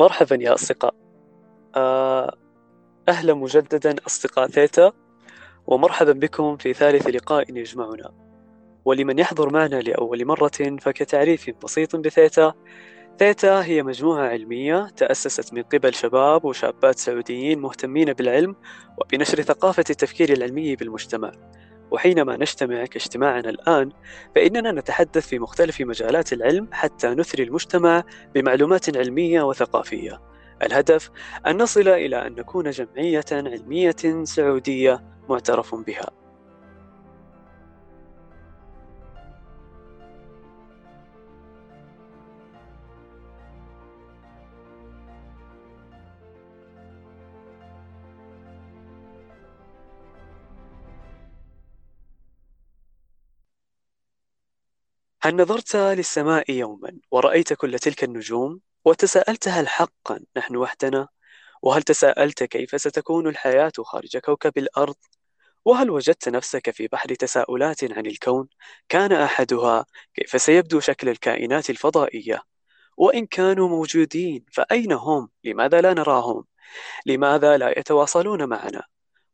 مرحبا يا أصدقاء. آه، أهلا مجددا أصدقاء ثيتا ومرحبا بكم في ثالث لقاء يجمعنا. ولمن يحضر معنا لأول مرة فكتعريف بسيط بثيتا. ثيتا هي مجموعة علمية تأسست من قبل شباب وشابات سعوديين مهتمين بالعلم وبنشر ثقافة التفكير العلمي بالمجتمع. وحينما نجتمع كاجتماعنا الآن فإننا نتحدث في مختلف مجالات العلم حتى نثري المجتمع بمعلومات علمية وثقافية. الهدف أن نصل إلى أن نكون جمعية علمية سعودية معترف بها. هل نظرت للسماء يوما ورأيت كل تلك النجوم وتساءلت هل حقا نحن وحدنا؟ وهل تساءلت كيف ستكون الحياة خارج كوكب الأرض؟ وهل وجدت نفسك في بحر تساؤلات عن الكون؟ كان أحدها كيف سيبدو شكل الكائنات الفضائية؟ وإن كانوا موجودين فأين هم؟ لماذا لا نراهم؟ لماذا لا يتواصلون معنا؟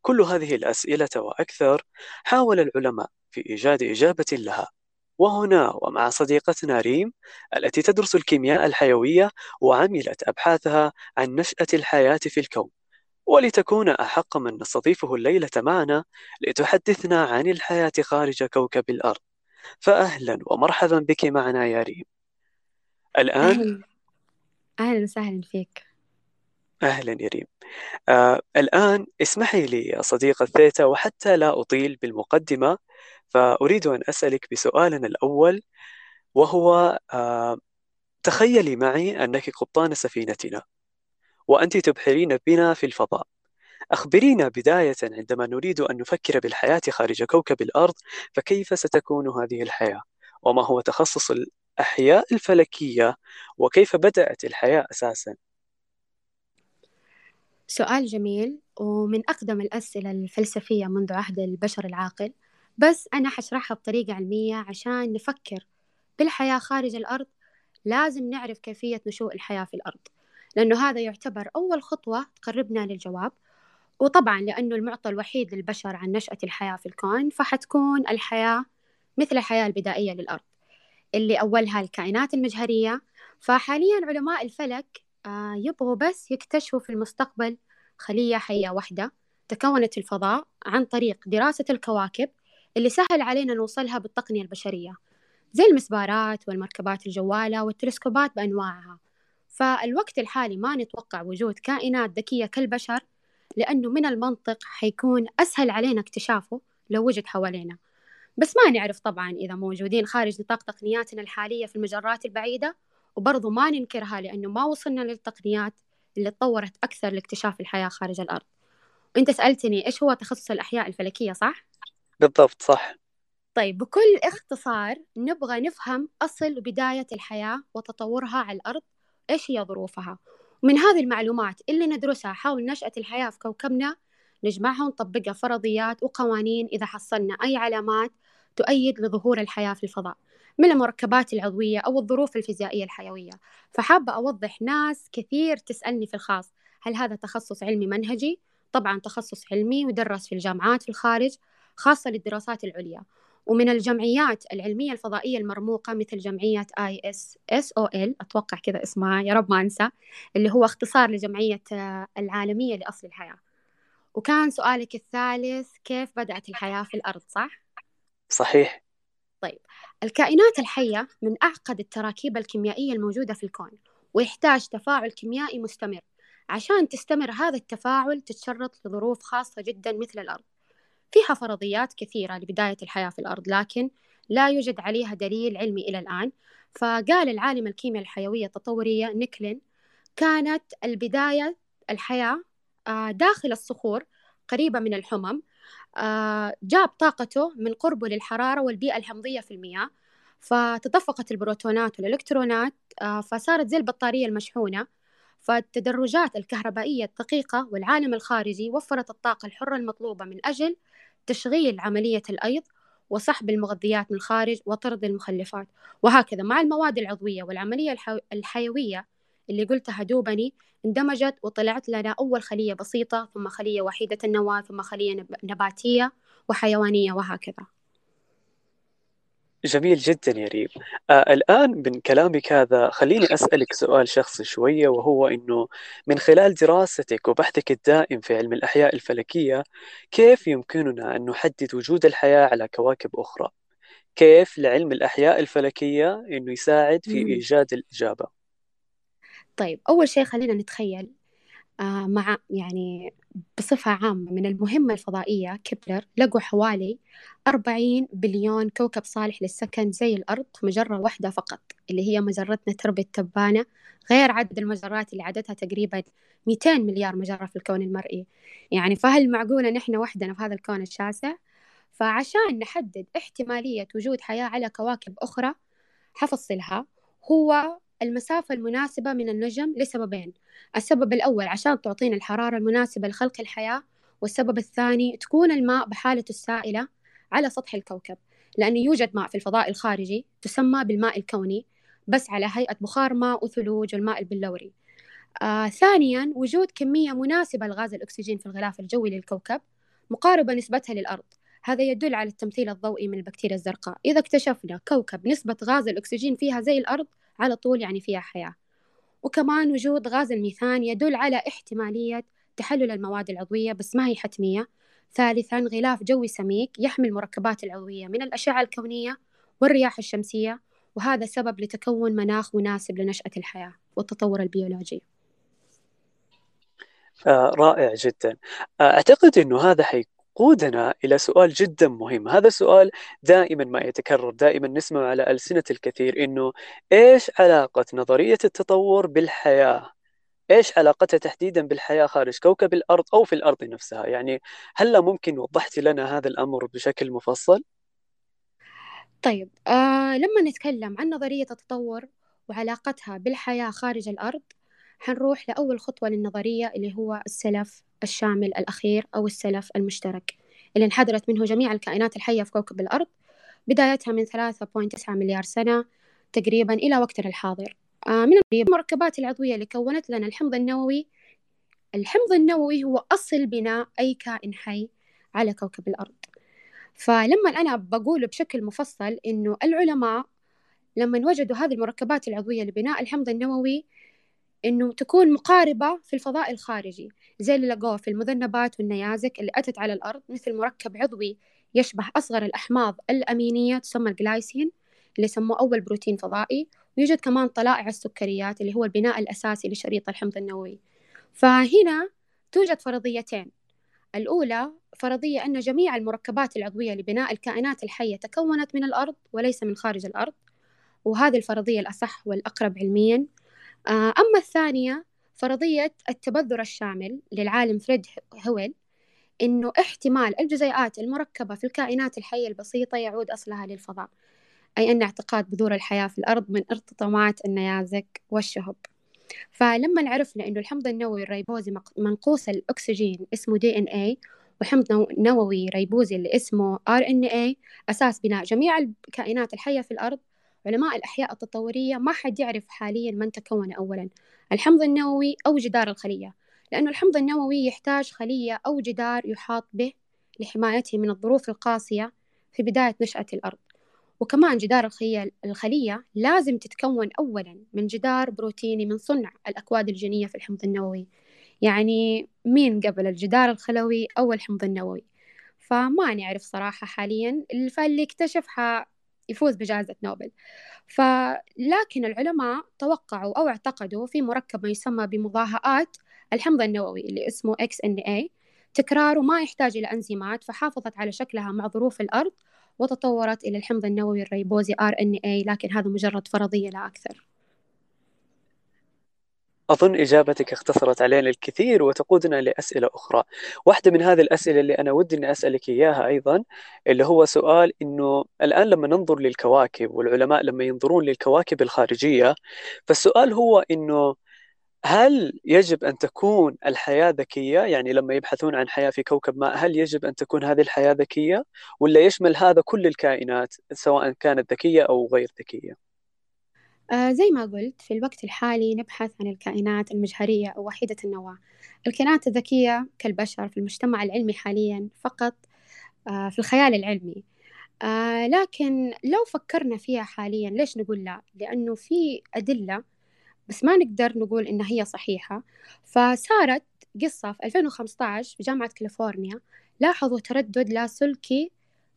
كل هذه الأسئلة وأكثر حاول العلماء في إيجاد إجابة لها وهنا ومع صديقتنا ريم التي تدرس الكيمياء الحيوية وعملت أبحاثها عن نشأة الحياة في الكون. ولتكون أحق من نستضيفه الليلة معنا لتحدثنا عن الحياة خارج كوكب الأرض. فأهلا ومرحبا بك معنا يا ريم. الآن أهلا. أهلا وسهلا فيك. أهلا يا ريم. آه الآن اسمحي لي يا صديقة ثيتا وحتى لا أطيل بالمقدمة فأريد أن أسألك بسؤالنا الأول وهو آه تخيلي معي أنك قبطان سفينتنا وأنت تبحرين بنا في الفضاء أخبرينا بداية عندما نريد أن نفكر بالحياة خارج كوكب الأرض فكيف ستكون هذه الحياة؟ وما هو تخصص الأحياء الفلكية وكيف بدأت الحياة أساسا؟ سؤال جميل ومن أقدم الأسئلة الفلسفية منذ عهد البشر العاقل بس أنا حشرحها بطريقة علمية عشان نفكر بالحياة خارج الأرض. لازم نعرف كيفية نشوء الحياة في الأرض لأنه هذا يعتبر أول خطوة تقربنا للجواب. وطبعا لأنه المعطى الوحيد للبشر عن نشأة الحياة في الكون فحتكون الحياة مثل الحياة البدائية للأرض اللي أولها الكائنات المجهرية. فحاليا علماء الفلك آه، يبغوا بس يكتشفوا في المستقبل خلية حية واحدة تكونت في الفضاء عن طريق دراسة الكواكب. اللي سهل علينا نوصلها بالتقنية البشرية. زي المسبارات والمركبات الجوالة والتلسكوبات بأنواعها. فالوقت الحالي ما نتوقع وجود كائنات ذكية كالبشر لأنه من المنطق حيكون أسهل علينا اكتشافه لو وجد حوالينا. بس ما نعرف طبعا إذا موجودين خارج نطاق تقنياتنا الحالية في المجرات البعيدة وبرضو ما ننكرها لأنه ما وصلنا للتقنيات اللي تطورت أكثر لاكتشاف الحياة خارج الأرض. وأنت سألتني إيش هو تخصص الأحياء الفلكية صح؟ بالضبط صح. طيب بكل اختصار نبغى نفهم أصل وبداية الحياة وتطورها على الأرض إيش هي ظروفها؟ ومن هذه المعلومات اللي ندرسها حول نشأة الحياة في كوكبنا نجمعها ونطبقها فرضيات وقوانين إذا حصلنا أي علامات تؤيد لظهور الحياة في الفضاء من المركبات العضوية أو الظروف الفيزيائية الحيوية. فحابة أوضح ناس كثير تسألني في الخاص هل هذا تخصص علمي منهجي؟ طبعا تخصص علمي يدرس في الجامعات في الخارج. خاصة للدراسات العليا. ومن الجمعيات العلمية الفضائية المرموقة مثل جمعية اي اس اس أو ال أتوقع كذا اسمها يا رب ما أنسى اللي هو اختصار لجمعية آه، العالمية لأصل الحياة. وكان سؤالك الثالث كيف بدأت الحياة في الأرض صح؟ صحيح. طيب. الكائنات الحية من أعقد التراكيب الكيميائية الموجودة في الكون ويحتاج تفاعل كيميائي مستمر. عشان تستمر هذا التفاعل تتشرط لظروف خاصة جدا مثل الأرض. فيها فرضيات كثيرة لبداية الحياة في الأرض لكن لا يوجد عليها دليل علمي إلى الآن. فقال العالم الكيمياء الحيوية التطورية نيكلين كانت البداية الحياة آه، داخل الصخور قريبة من الحمم آه، جاب طاقته من قربه للحرارة والبيئة الحمضية في المياه. فتدفقت البروتونات والإلكترونات آه، فصارت زي البطارية المشحونة. فالتدرجات الكهربائية الدقيقة والعالم الخارجي وفرت الطاقة الحرة المطلوبة من أجل تشغيل عملية الأيض وسحب المغذيات من الخارج وطرد المخلفات. وهكذا مع المواد العضوية والعملية الحيوية اللي قلتها دوبني اندمجت وطلعت لنا أول خلية بسيطة ثم خلية وحيدة النواة ثم خلية نباتية وحيوانية وهكذا. جميل جدا يا ريم آه الآن من كلامك هذا خليني أسألك سؤال شخصي شوية وهو أنه من خلال دراستك وبحثك الدائم في علم الأحياء الفلكية كيف يمكننا أن نحدد وجود الحياة على كواكب أخرى؟ كيف لعلم الأحياء الفلكية أنه يساعد في. إيجاد الإجابة؟ طيب أول شيء خلينا نتخيل مع يعني بصفة عامة من المهمة الفضائية كبلر لقوا حوالي 40 بليون كوكب صالح للسكن زي الأرض في مجرة واحدة فقط اللي هي مجرتنا تربة تبانة غير عدد المجرات اللي عددها تقريبا 200 مليار مجرة في الكون المرئي يعني فهل معقولة نحن وحدنا في هذا الكون الشاسع؟ فعشان نحدد احتمالية وجود حياة على كواكب أخرى حفصلها هو المسافة المناسبة من النجم لسببين. السبب الأول عشان تعطينا الحرارة المناسبة لخلق الحياة والسبب الثاني تكون الماء بحالته السائلة على سطح الكوكب لأنه يوجد ماء في الفضاء الخارجي تسمى بالماء الكوني بس على هيئة بخار ماء وثلوج والماء البلوري. آه، ثانيا وجود كمية مناسبة لغاز الأكسجين في الغلاف الجوي للكوكب مقاربة نسبتها للأرض. هذا يدل على التمثيل الضوئي من البكتيريا الزرقاء. إذا اكتشفنا كوكب نسبة غاز الأكسجين فيها زي الأرض على طول يعني فيها حياة. وكمان وجود غاز الميثان يدل على احتمالية تحلل المواد العضوية بس ما هي حتمية. ثالثا غلاف جوي سميك يحمي المركبات العضوية من الأشعة الكونية والرياح الشمسية وهذا سبب لتكون مناخ مناسب لنشأة الحياة والتطور البيولوجي. آه رائع جدا. آه أعتقد أنه هذا حيقودنا إلى سؤال جدا مهم. هذا السؤال دائما ما يتكرر دائما نسمع على ألسنة الكثير أنه إيش علاقة نظرية التطور بالحياة؟ إيش علاقتها تحديدا بالحياة خارج كوكب الأرض أو في الأرض نفسها؟ يعني هل ممكن وضحتي لنا هذا الأمر بشكل مفصل؟ طيب آه لما نتكلم عن نظرية التطور وعلاقتها بالحياة خارج الأرض حنروح لأول خطوة للنظرية اللي هو السلف الشامل الأخير أو السلف المشترك اللي انحدرت منه جميع الكائنات الحية في كوكب الأرض بدايتها من 3.9 مليار سنة تقريبا إلى وقتنا الحاضر. آه، من المركبات العضوية اللي كونت لنا الحمض النووي الحمض النووي هو أصل بناء أي كائن حي على كوكب الأرض. فلما أنا بقول بشكل مفصل إنه العلماء لما وجدوا هذه المركبات العضوية لبناء الحمض النووي إنه تكون مقاربة في الفضاء الخارجي زي اللي لقوه في المذنبات والنيازك اللي أتت على الأرض مثل مركب عضوي يشبه أصغر الأحماض الأمينية تسمى الجلايسين اللي سموه أول بروتين فضائي ويوجد كمان طلائع السكريات اللي هو البناء الأساسي لشريط الحمض النووي. فهنا توجد فرضيتين. الأولى فرضية أن جميع المركبات العضوية لبناء الكائنات الحية تكونت من الأرض وليس من خارج الأرض وهذه الفرضية الأصح والأقرب علميا. أما الثانية فرضية التبذر الشامل للعالم فريد هويل إنه احتمال الجزيئات المركبة في الكائنات الحية البسيطة يعود أصلها للفضاء أي أن اعتقاد بذور الحياة في الأرض من ارتطامات النيازك والشهب. فلما عرفنا إنه الحمض النووي الريبوزي منقوص الأكسجين اسمه DNA وحمض نووي ريبوزي اللي اسمه RNA أساس بناء جميع الكائنات الحية في الأرض علماء الأحياء التطورية ما حد يعرف حاليا من تكون اولا. الحمض النووي أو جدار الخلية لأنه الحمض النووي يحتاج خلية أو جدار يحاط به لحمايته من الظروف القاسية في بداية نشأة الأرض. وكمان جدار الخلية لازم تتكون أولا من جدار بروتيني من صنع الأكواد الجينية في الحمض النووي. يعني مين قبل الجدار الخلوي أو الحمض النووي؟ فما نعرف صراحة حاليا. فاللي اكتشفها يفوز بجائزة نوبل. فلكن العلماء توقعوا أو اعتقدوا في مركب ما يسمى بمضاهآت الحمض النووي اللي اسمه XNA تكراره ما يحتاج إلى أنزيمات فحافظت على شكلها مع ظروف الأرض وتطورت إلى الحمض النووي الريبوزي RNA لكن هذا مجرد فرضية لا أكثر. أظن إجابتك اختصرت علينا الكثير وتقودنا لأسئلة أخرى واحدة من هذه الأسئلة اللي أنا ودي أني أسألك إياها أيضا اللي هو سؤال أنه الآن لما ننظر للكواكب والعلماء لما ينظرون للكواكب الخارجية فالسؤال هو أنه هل يجب أن تكون الحياة ذكية؟ يعني لما يبحثون عن حياة في كوكب ما هل يجب أن تكون هذه الحياة ذكية؟ ولا يشمل هذا كل الكائنات سواء كانت ذكية أو غير ذكية؟ آه زي ما قلت في الوقت الحالي نبحث عن الكائنات المجهرية أو وحيدة النواة. الكائنات الذكية كالبشر في المجتمع العلمي حاليا فقط آه في الخيال العلمي. آه لكن لو فكرنا فيها حاليا ليش نقول لا؟ لأنه في أدلة بس ما نقدر نقول إن هي صحيحة. فصارت قصة في 2015 في جامعة كاليفورنيا لاحظوا تردد لاسلكي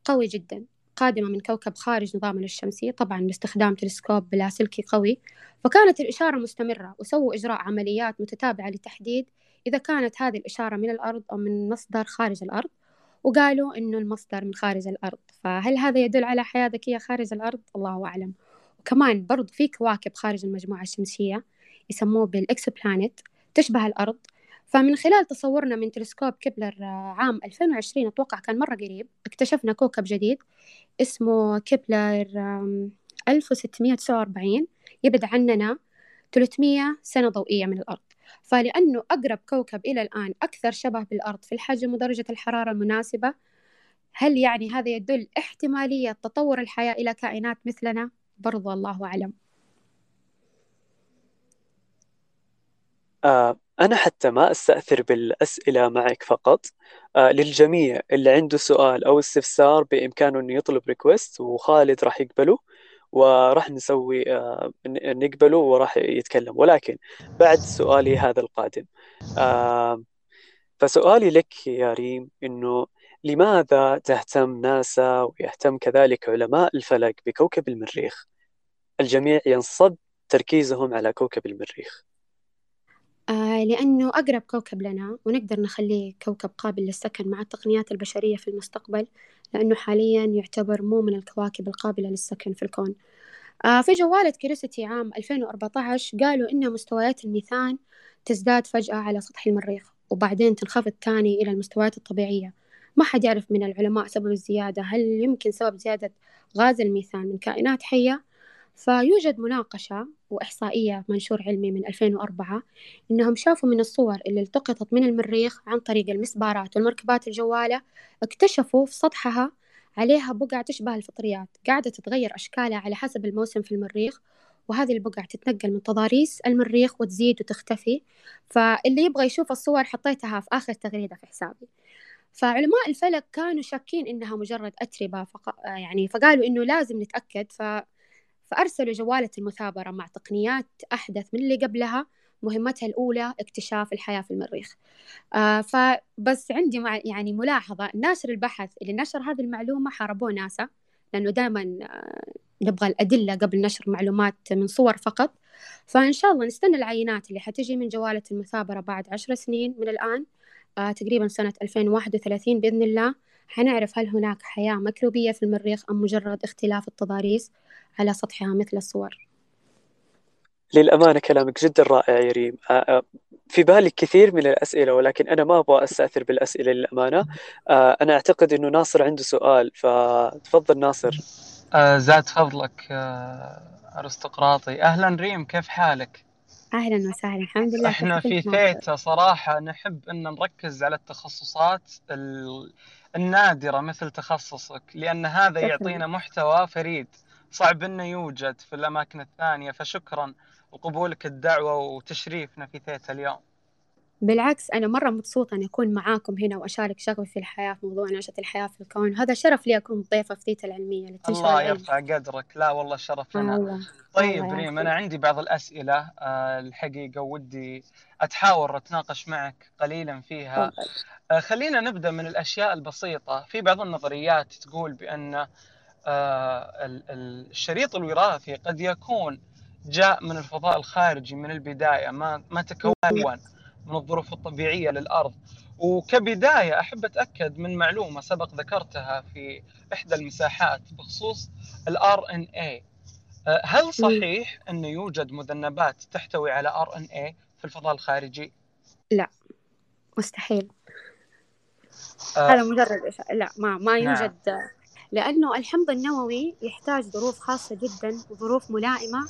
قوي جدا. قادمة من كوكب خارج نظامنا الشمسي طبعا باستخدام تلسكوب بلاسلكي قوي. فكانت الإشارة مستمرة وسووا إجراء عمليات متتابعة لتحديد إذا كانت هذه الإشارة من الأرض أو من مصدر خارج الأرض وقالوا إنه المصدر من خارج الأرض. فهل هذا يدل على حياة ذكية خارج الأرض؟ الله أعلم. وكمان برضو في كواكب خارج المجموعة الشمسية يسموه بال exoplanet تشبه الأرض فمن خلال تصورنا من تلسكوب كيبلر آه، عام 2020 أتوقع كان مرة قريب اكتشفنا كوكب جديد اسمه كيبلر 1649 يبعد عننا 300 سنة ضوئية من الأرض فلأنه أقرب كوكب إلى الآن أكثر شبه بالأرض في الحجم ودرجة الحرارة المناسبة هل يعني هذا يدل احتمالية تطور الحياة إلى كائنات مثلنا؟ برضو الله أعلم آه أنا حتى ما أستأثر بالأسئلة معك فقط. آه للجميع اللي عنده سؤال أو استفسار بإمكانه إنه يطلب ريكوست وخالد راح يقبله وراح نسوي آه نقبله وراح يتكلم. ولكن بعد سؤالي هذا القادم آه فسؤالي لك يا ريم إنه لماذا تهتم ناسا ويهتم كذلك علماء الفلك بكوكب المريخ؟ الجميع ينصب تركيزهم على كوكب المريخ. لأنه أقرب كوكب لنا ونقدر نخليه كوكب قابل للسكن مع التقنيات البشرية في المستقبل لأنه حاليا يعتبر مو من الكواكب القابلة للسكن في الكون. آه في جوالة Curiosity عام 2014 قالوا إن مستويات الميثان تزداد فجأة على سطح المريخ وبعدين تنخفض تاني إلى المستويات الطبيعية. ما حد يعرف من العلماء سبب الزيادة هل يمكن سبب زيادة غاز الميثان من كائنات حية؟ فيوجد مناقشة وإحصائية منشور علمي من 2004 إنهم شافوا من الصور اللي التقطت من المريخ عن طريق المسبارات والمركبات الجوالة اكتشفوا في سطحها عليها بقع تشبه الفطريات قاعدة تتغير أشكالها على حسب الموسم في المريخ وهذه البقع تتنقل من تضاريس المريخ وتزيد وتختفي. فاللي يبغى يشوف الصور حطيتها في آخر تغريدة في حسابي. فعلماء الفلك كانوا شاكين إنها مجرد أتربة فق... يعني فقالوا إنه لازم نتأكد. ف... فأرسلوا جوالة المثابرة مع تقنيات أحدث من اللي قبلها مهمتها الأولى اكتشاف الحياة في المريخ. آه فبس عندي مع يعني ملاحظة ناشر البحث اللي نشر هذه المعلومة حاربوه ناسا لأنه دائما آه نبغى الأدلة قبل نشر معلومات من صور فقط. فإن شاء الله نستنى العينات اللي حتجي من جوالة المثابرة بعد عشر سنين من الآن. آه تقريبا سنة 2031 بإذن الله. حنعرف هل هناك حياة ميكروبية في المريخ أم مجرد اختلاف التضاريس. على سطحها مثل الصور. للأمانة كلامك جدا رائع يا ريم. آه، آه، في بالي كثير من الأسئلة ولكن أنا ما أبغى أستأثر بالأسئلة للأمانة. آه، أنا أعتقد أنه ناصر عنده سؤال فتفضل ناصر. زاد فضلك أرستقراطي. أهلا ريم كيف حالك؟ أهلا وسهلا الحمد لله إحنا في ثيتا صراحة. نحب أن نركز على التخصصات النادرة مثل تخصصك لأن هذا يعطينا محتوى فريد. صعب أنه يوجد في الأماكن الثانية فشكرا وقبولك الدعوة وتشريفنا في ثيتا اليوم. بالعكس أنا مرة مبسوطة أن أكون معاكم هنا وأشارك شغفي في الحياة في موضوع نشأة الحياة في الكون. هذا شرف لي أكون ضيفة في ثيتا العلمية لتنشر الله يرفع قدرك. لا والله الشرف لنا. آه طيب الله ريم أنا عندي بعض الأسئلة آه الحقيقة ودي أتحاور أتناقش معك قليلا فيها. آه خلينا نبدأ من الأشياء البسيطة. في بعض النظريات تقول بأن الشريط الوراثي قد يكون جاء من الفضاء الخارجي من البداية ما ما تكون من الظروف الطبيعية للأرض وكبداية أحب أتأكد من معلومة سبق ذكرتها في إحدى المساحات بخصوص الآر إن اي آه، هل صحيح انه يوجد مذنبات تحتوي على إن اي في الفضاء الخارجي؟ لا مستحيل آه هذا مجرد لا ما ما نعم. يوجد نعم. لأنه الحمض النووي يحتاج ظروف خاصة جدا وظروف ملائمة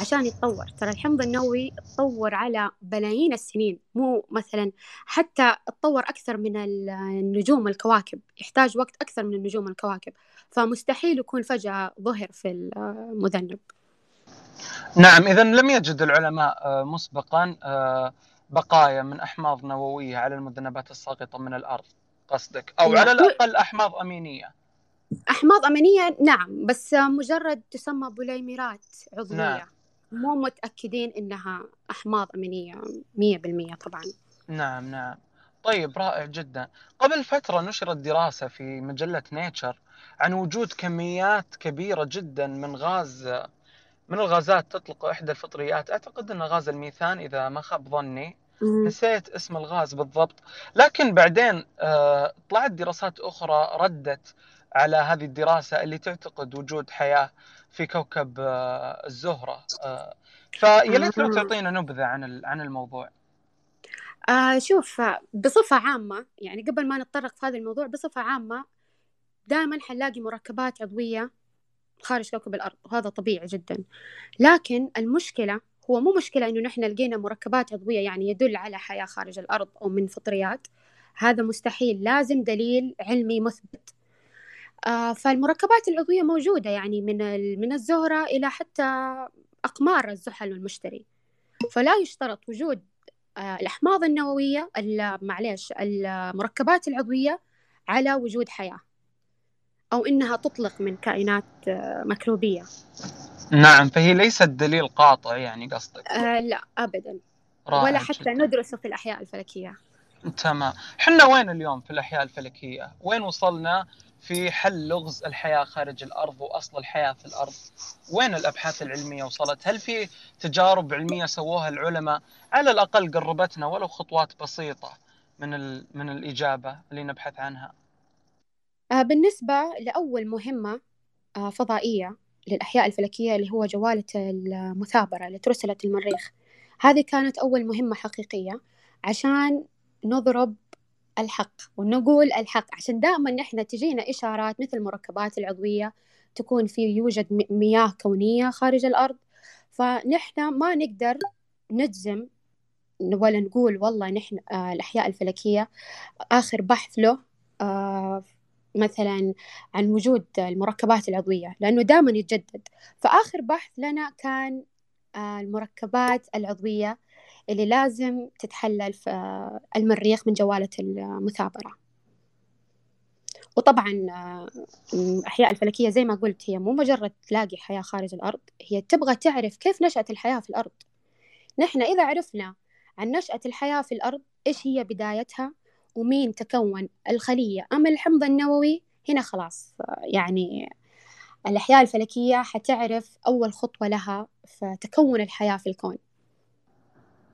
عشان يتطور. ترى الحمض النووي تطور على بلايين السنين مو مثلا حتى تطور أكثر من النجوم الكواكب يحتاج وقت أكثر من النجوم الكواكب. فمستحيل يكون فجأة ظهر في المذنب. نعم إذا لم يجد العلماء آه، مسبقا آه، بقايا من أحماض نووية على المذنبات الساقطة من الأرض قصدك؟ أو على الأقل أحماض أمينية. أحماض أمينية نعم بس مجرد تسمى بوليمرات عضوية. نعم. مو متأكدين إنها أحماض أمينية مية بالمية طبعا. نعم نعم. طيب رائع جدا. قبل فترة نشرت دراسة في مجلة Nature عن وجود كميات كبيرة جدا من غاز من الغازات تطلق إحدى الفطريات. أعتقد أنه غاز الميثان إذا ما خاب ظني. نسيت اسم الغاز بالضبط. لكن بعدين آه، طلعت دراسات أخرى ردت على هذه الدراسة اللي تعتقد وجود حياة في كوكب آه، الزهرة. آه، فيا ليت لو تعطينا نبذة عن عن الموضوع. آه شوف بصفة عامة يعني قبل ما نتطرق في هذا الموضوع بصفة عامة دائما حنلاقي مركبات عضوية خارج كوكب الأرض وهذا طبيعي جدا. لكن المشكلة هو مو مشكلة إنه نحن لقينا مركبات عضوية يعني يدل على حياة خارج الأرض أو من فطريات. هذا مستحيل لازم دليل علمي مثبت. آه فالمركبات العضوية موجودة يعني من من الزهرة إلى حتى أقمار الزحل والمشتري. فلا يشترط وجود آه الأحماض النووية معليش المركبات العضوية على وجود حياة أو إنها تطلق من كائنات آه، ميكروبية. نعم فهي ليست دليل قاطع يعني قصدك؟ آه لا أبدا. ولا حتى جدا. ندرسه في الأحياء الفلكية. تمام. حنا وين اليوم في الأحياء الفلكية؟ وين وصلنا في حل لغز الحياة خارج الأرض وأصل الحياة في الأرض. وين الأبحاث العلمية وصلت؟ هل في تجارب علمية سووها العلماء؟ على الأقل قربتنا ولو خطوات بسيطة من, من الإجابة اللي نبحث عنها. آه، بالنسبة لأول مهمة آه، فضائية للأحياء الفلكية اللي هو جوالة المثابرة اللي ترسلت المريخ. هذه كانت أول مهمة حقيقية عشان نضرب الحق ونقول الحق. عشان دائما نحن تجينا إشارات مثل المركبات العضوية تكون في يوجد مياه كونية خارج الأرض فنحن ما نقدر نجزم ولا نقول والله نحن آه الأحياء الفلكية آخر بحث له آه مثلا عن وجود المركبات العضوية لأنه دائما يتجدد. فآخر بحث لنا كان آه، المركبات العضوية اللي لازم تتحلل في آه، المريخ من جوالة المثابرة. وطبعا آه، الأحياء الفلكية زي ما قلت هي مو مجرد تلاقي حياة خارج الأرض هي تبغى تعرف كيف نشأت الحياة في الأرض. نحن إذا عرفنا عن نشأة الحياة في الأرض إيش هي بدايتها؟ ومين تكون الخلية؟ أم الحمض النووي؟ هنا خلاص يعني الأحياء الفلكية حتعرف أول خطوة لها في تكون الحياة في الكون.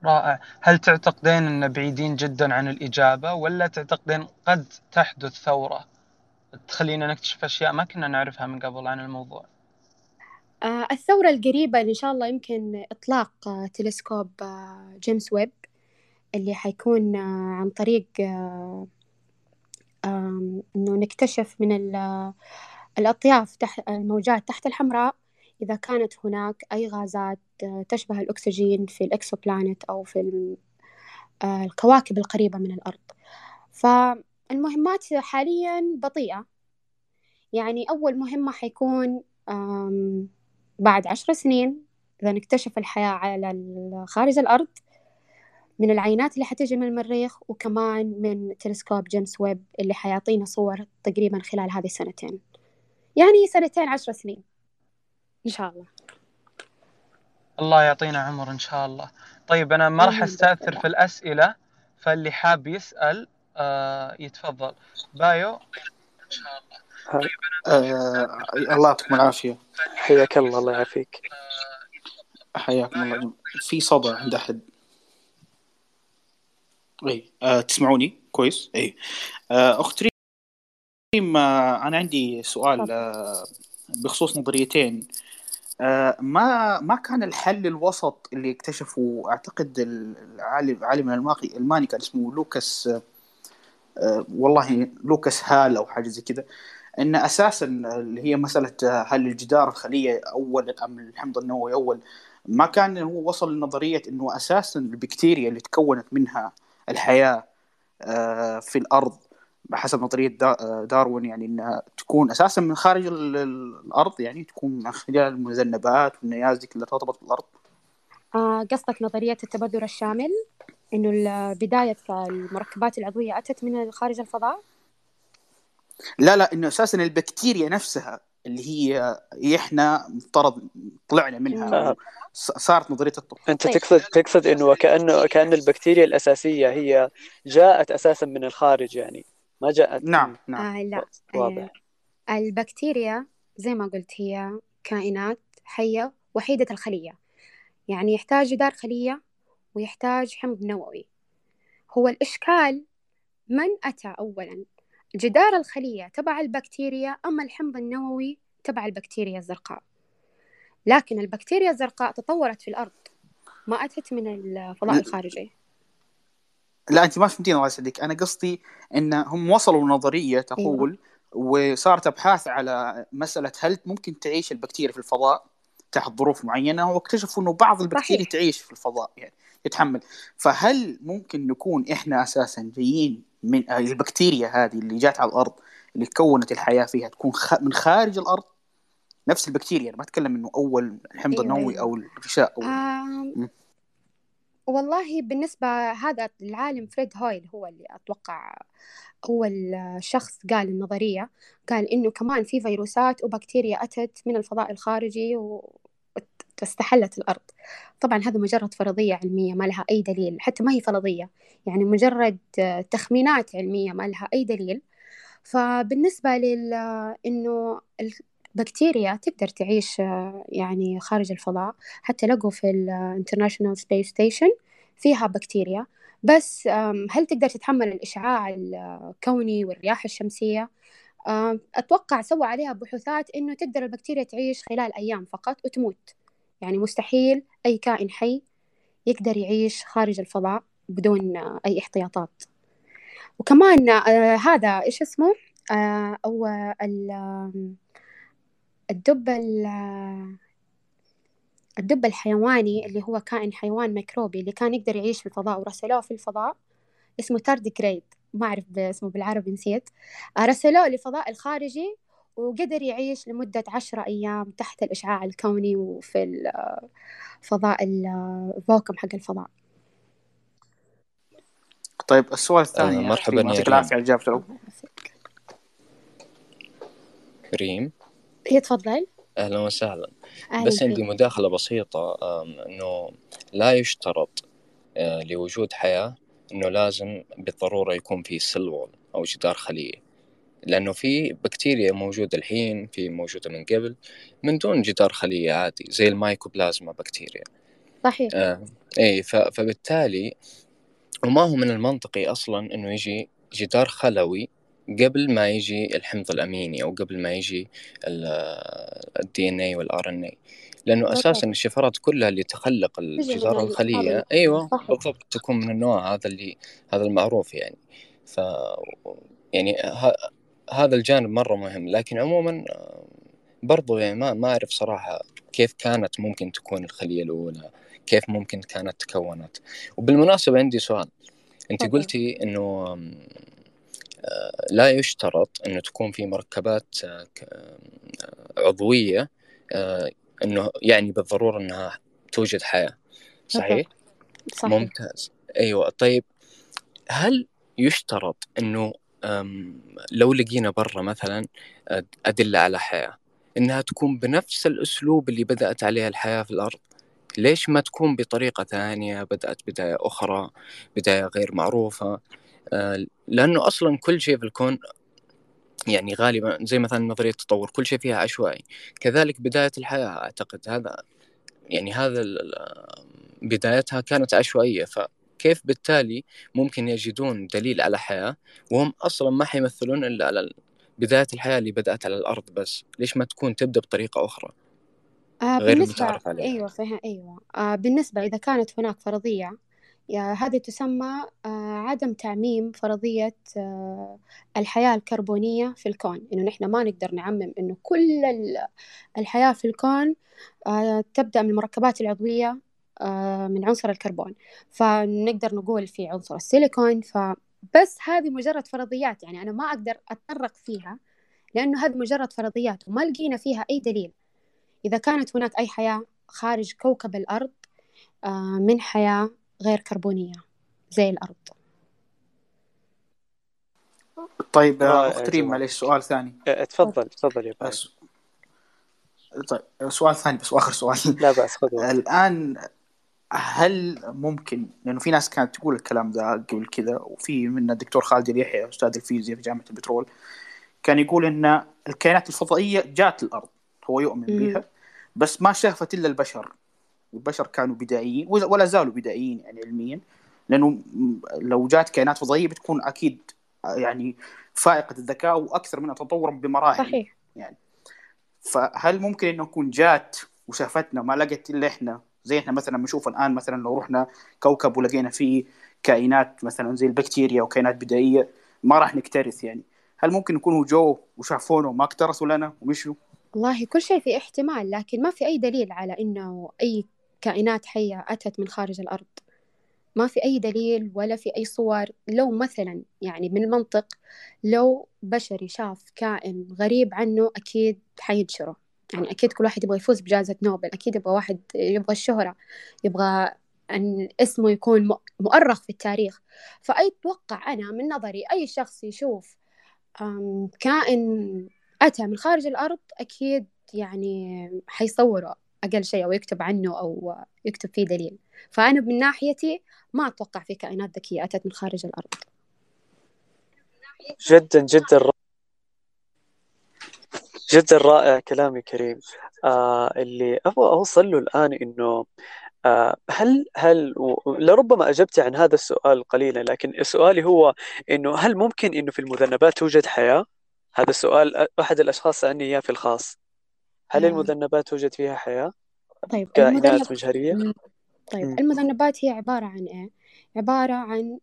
رائع. هل تعتقدين أن بعيدين جدا عن الإجابة ولا تعتقدين قد تحدث ثورة؟ تخلينا نكتشف أشياء ما كنا نعرفها من قبل عن الموضوع. آه الثورة القريبة إن شاء الله يمكن إطلاق آه تلسكوب آه جيمس ويب اللي حيكون آه، عن طريق آه، إنه نكتشف من الأطياف تحت الموجات تحت الحمراء إذا كانت هناك أي غازات آه، تشبه الأكسجين في ال exoplanet أو في الكواكب القريبة من الأرض. فالمهمات حاليا بطيئة. يعني أول مهمة حيكون بعد عشر سنين إذا نكتشف الحياة على خارج الأرض من العينات اللي حتجي من المريخ وكمان من تلسكوب جيمس ويب اللي حيعطينا صور تقريبا خلال هذه السنتين. يعني سنتين عشر سنين. إن شاء الله. الله يعطينا عمر إن شاء الله. طيب أنا ما راح أستأثر في الأسئلة فاللي حاب يسأل آه يتفضل. بايو؟ إن شاء الله. طيب أنا آه الله يعطيكم العافية. حياك الله الله يعافيك. حياكم الله. في صدى عند أحد. إي أه تسمعوني؟ كويس. إي. أخت ريم آه أنا عندي سؤال بخصوص نظريتين. ما ما كان الحل الوسط اللي اكتشفه أعتقد العالم عالم الماني كان اسمه لوكاس أه والله لوكاس هال أو حاجة زي كذا إن أساسا اللي هي مسألة آه، هل الجدار الخلية أول أم الحمض النووي أول ما كان هو وصل لنظرية إنه أساسا البكتيريا اللي تكونت منها الحياة آه، في الأرض. بحسب نظرية داروين يعني إنها تكون أساسا من خارج الأرض يعني تكون من خلال المذنبات والنيازك اللي ترتبط بالأرض. آه قصدك نظرية التبذر الشامل؟ إنه بداية المركبات العضوية أتت من خارج الفضاء؟ لا لا إنه أساسا البكتيريا نفسها اللي هي إحنا مفترض طلعنا منها صارت نظرية الطب. أنت طيب. تقصد تقصد إنه وكانه كأن البكتيريا الأساسية هي جاءت أساسا من الخارج يعني. ما جاءت نعم نعم. آه لا واضح. آه البكتيريا زي ما قلت هي كائنات حية وحيدة الخلية. يعني يحتاج جدار خلية ويحتاج حمض نووي. هو الإشكال من أتى اولا؟ جدار الخلية تبع البكتيريا أما الحمض النووي تبع البكتيريا الزرقاء؟ لكن البكتيريا الزرقاء تطورت في الأرض ما أتت من الفضاء الخارجي. لا أنت ما فهمتيني الله يسعدك أنا قصدي أن هم وصلوا نظرية تقول أيوة. وصارت أبحاث على مسألة هل ممكن تعيش البكتيريا في الفضاء تحت ظروف معينة واكتشفوا أنه بعض البكتيريا صحيح. تعيش في الفضاء يعني يتحمل فهل ممكن نكون إحنا أساسا جايين من البكتيريا هذه اللي جات على الأرض اللي كونت الحياة فيها تكون من خارج الأرض نفس البكتيريا أنا ما أتكلم إنه أول الحمض أيوة النووي أيوة. أو الغشاء أو... آم... والله بالنسبة هذا العالم فريد هويل هو اللي أتوقع أول شخص قال النظرية قال إنه كمان في فيروسات وبكتيريا أتت من الفضاء الخارجي. واستحلت الأرض طبعا هذا مجرد فرضية علمية ما لها أي دليل حتى ما هي فرضية يعني مجرد تخمينات علمية ما لها أي دليل فبالنسبة لل إنه البكتيريا تقدر تعيش يعني خارج الفضاء حتى لقوا في ال International Space Station فيها بكتيريا. بس هل تقدر تتحمل الإشعاع الكوني والرياح الشمسية؟ أتوقع سووا عليها بحوثات إنه تقدر البكتيريا تعيش خلال أيام فقط وتموت. يعني مستحيل أي كائن حي يقدر يعيش خارج الفضاء بدون أي احتياطات. وكمان آه هذا إيش اسمه؟ آه أو الدب الدب الحيواني اللي هو كائن حيوان ميكروبي اللي كان يقدر يعيش في الفضاء ورسلوه في الفضاء اسمه تاردجريد ما أعرف اسمه بالعربي نسيت. آه، رسلوه للفضاء الخارجي وقدر يعيش لمدة عشرة أيام تحت الإشعاع الكوني وفي الفضاء الفوكم حق الفضاء. طيب السؤال الثاني آه مرحبا يعطيك العافية على إجابته ريم. هي تفضل أهلا وسهلا. أهلا بس عندي مداخلة بسيطة أنه لا يشترط آه، لوجود حياة أنه لازم بالضرورة يكون في cell أو جدار خلية لأنه في بكتيريا موجودة الحين في موجودة من قبل من دون جدار خلية عادي زي ال mycoplasma bacteria. صحيح. آه اي فبالتالي وما هو من المنطقي أصلا إنه يجي جدار خلوي قبل ما يجي الحمض الأميني أو قبل ما يجي ال DNA وال RNA لأنه أساسا الشفرات كلها اللي تخلق الجدار الخلية. أيوه صحيح. بالضبط تكون من النوع هذا اللي هذا المعروف يعني. ف يعني هذا الجانب مرة مهم لكن عموما برضو يعني ما ما أعرف صراحة كيف كانت ممكن تكون الخلية الأولى كيف ممكن كانت تكونت. وبالمناسبة عندي سؤال. أنت قلتي آه، لا يشترط أنه تكون في مركبات آه، آه، عضوية أنه يعني بالضرورة أنها توجد حياة. صحيح؟ صحيح. ممتاز. أيوة. طيب هل يشترط أنه لو لقينا برا مثلا أدلة على حياة إنها تكون بنفس الأسلوب اللي بدأت عليه الحياة في الأرض؟ ليش ما تكون بطريقة ثانية بدأت بداية أخرى بداية غير معروفة؟ لأنه أصلا كل شيء في الكون يعني غالبا زي مثلا نظرية التطور كل شيء فيها عشوائي. كذلك بداية الحياة أعتقد هذا يعني هذا بدايتها كانت عشوائية. ف كيف بالتالي ممكن يجدون دليل على حياة وهم أصلا ما حيمثلون إلا على بداية الحياة اللي بدأت على الأرض بس؟ ليش ما تكون تبدأ بطريقة أخرى؟ آه غير المتعارف عليها. أيوة فهم أيوة. آه بالنسبة إذا كانت هناك فرضية هذه تسمى آه عدم تعميم فرضية آه الحياة الكربونية في الكون. إنه نحن ما نقدر نعمم إنه كل الحياة في الكون آه تبدأ من المركبات العضوية من عنصر الكربون. فنقدر نقول في عنصر السيليكون. ف بس هذه مجرد فرضيات. يعني أنا ما أقدر أتطرق فيها لأنه هذه مجرد فرضيات وما لقينا فيها أي دليل. إذا كانت هناك أي حياة خارج كوكب الأرض من حياة غير كربونية زي الأرض. طيب أخت ريم معلش سؤال ثاني. تفضل تفضل يا بس طيب سؤال ثاني بس وآخر سؤال. لا بأس خذ الآن هل ممكن لأنه في ناس كانت تقول الكلام ده قبل كذا وفي من الدكتور خالد اليحيى أستاذ الفيزياء في جامعة البترول كان يقول إن الكائنات الفضائية جات الأرض هو يؤمن بها بس ما شافت إلا البشر. البشر كانوا بدائيين ولا زالوا بدائيين يعني علميا لأنه لو جات كائنات فضائية بتكون أكيد يعني فائقة الذكاء وأكثر منها تطورا بمراحل. صحيح. يعني فهل ممكن إنه تكون جات وشافتنا ما لقت إلا إحنا؟ زي إحنا مثلا بنشوف الآن مثلا لو رحنا كوكب ولقينا فيه كائنات مثلا زي البكتيريا وكائنات بدائية ما راح نكترث يعني. هل ممكن يكونوا جو وشافونا وما اكترثوا لنا ومشوا؟ والله كل شيء في احتمال لكن ما في أي دليل على إنه أي كائنات حية أتت من خارج الأرض. ما في أي دليل ولا في أي صور. لو مثلا يعني من المنطق لو بشري شاف كائن غريب عنه أكيد حينشره. يعني أكيد كل واحد يبغى يفوز بجائزة نوبل. أكيد يبغى واحد يبغى الشهرة يبغى أن اسمه يكون مؤرخ في التاريخ. فأتوقع أنا من نظري أي شخص يشوف كائن أتى من خارج الأرض أكيد يعني حيصوره. أقل شيء أو يكتب عنه أو يكتب فيه دليل. فأنا من ناحيتي ما أتوقع في كائنات ذكية أتت من خارج الأرض. جدا جدا جدا رائع كلامي كريم. آه اللي أبغى أوصل له الآن إنه آه هل هل لربما أجبت عن هذا السؤال قليلا لكن سؤالي هو إنه هل ممكن إنه في المذنبات توجد حياة؟ هذا السؤال أحد الأشخاص سألني إياه في الخاص. هل. المذنبات توجد فيها حياة؟ طيب كائنات المذنب... مجهرية؟ طيب م. المذنبات هي عبارة عن إيه؟ عبارة عن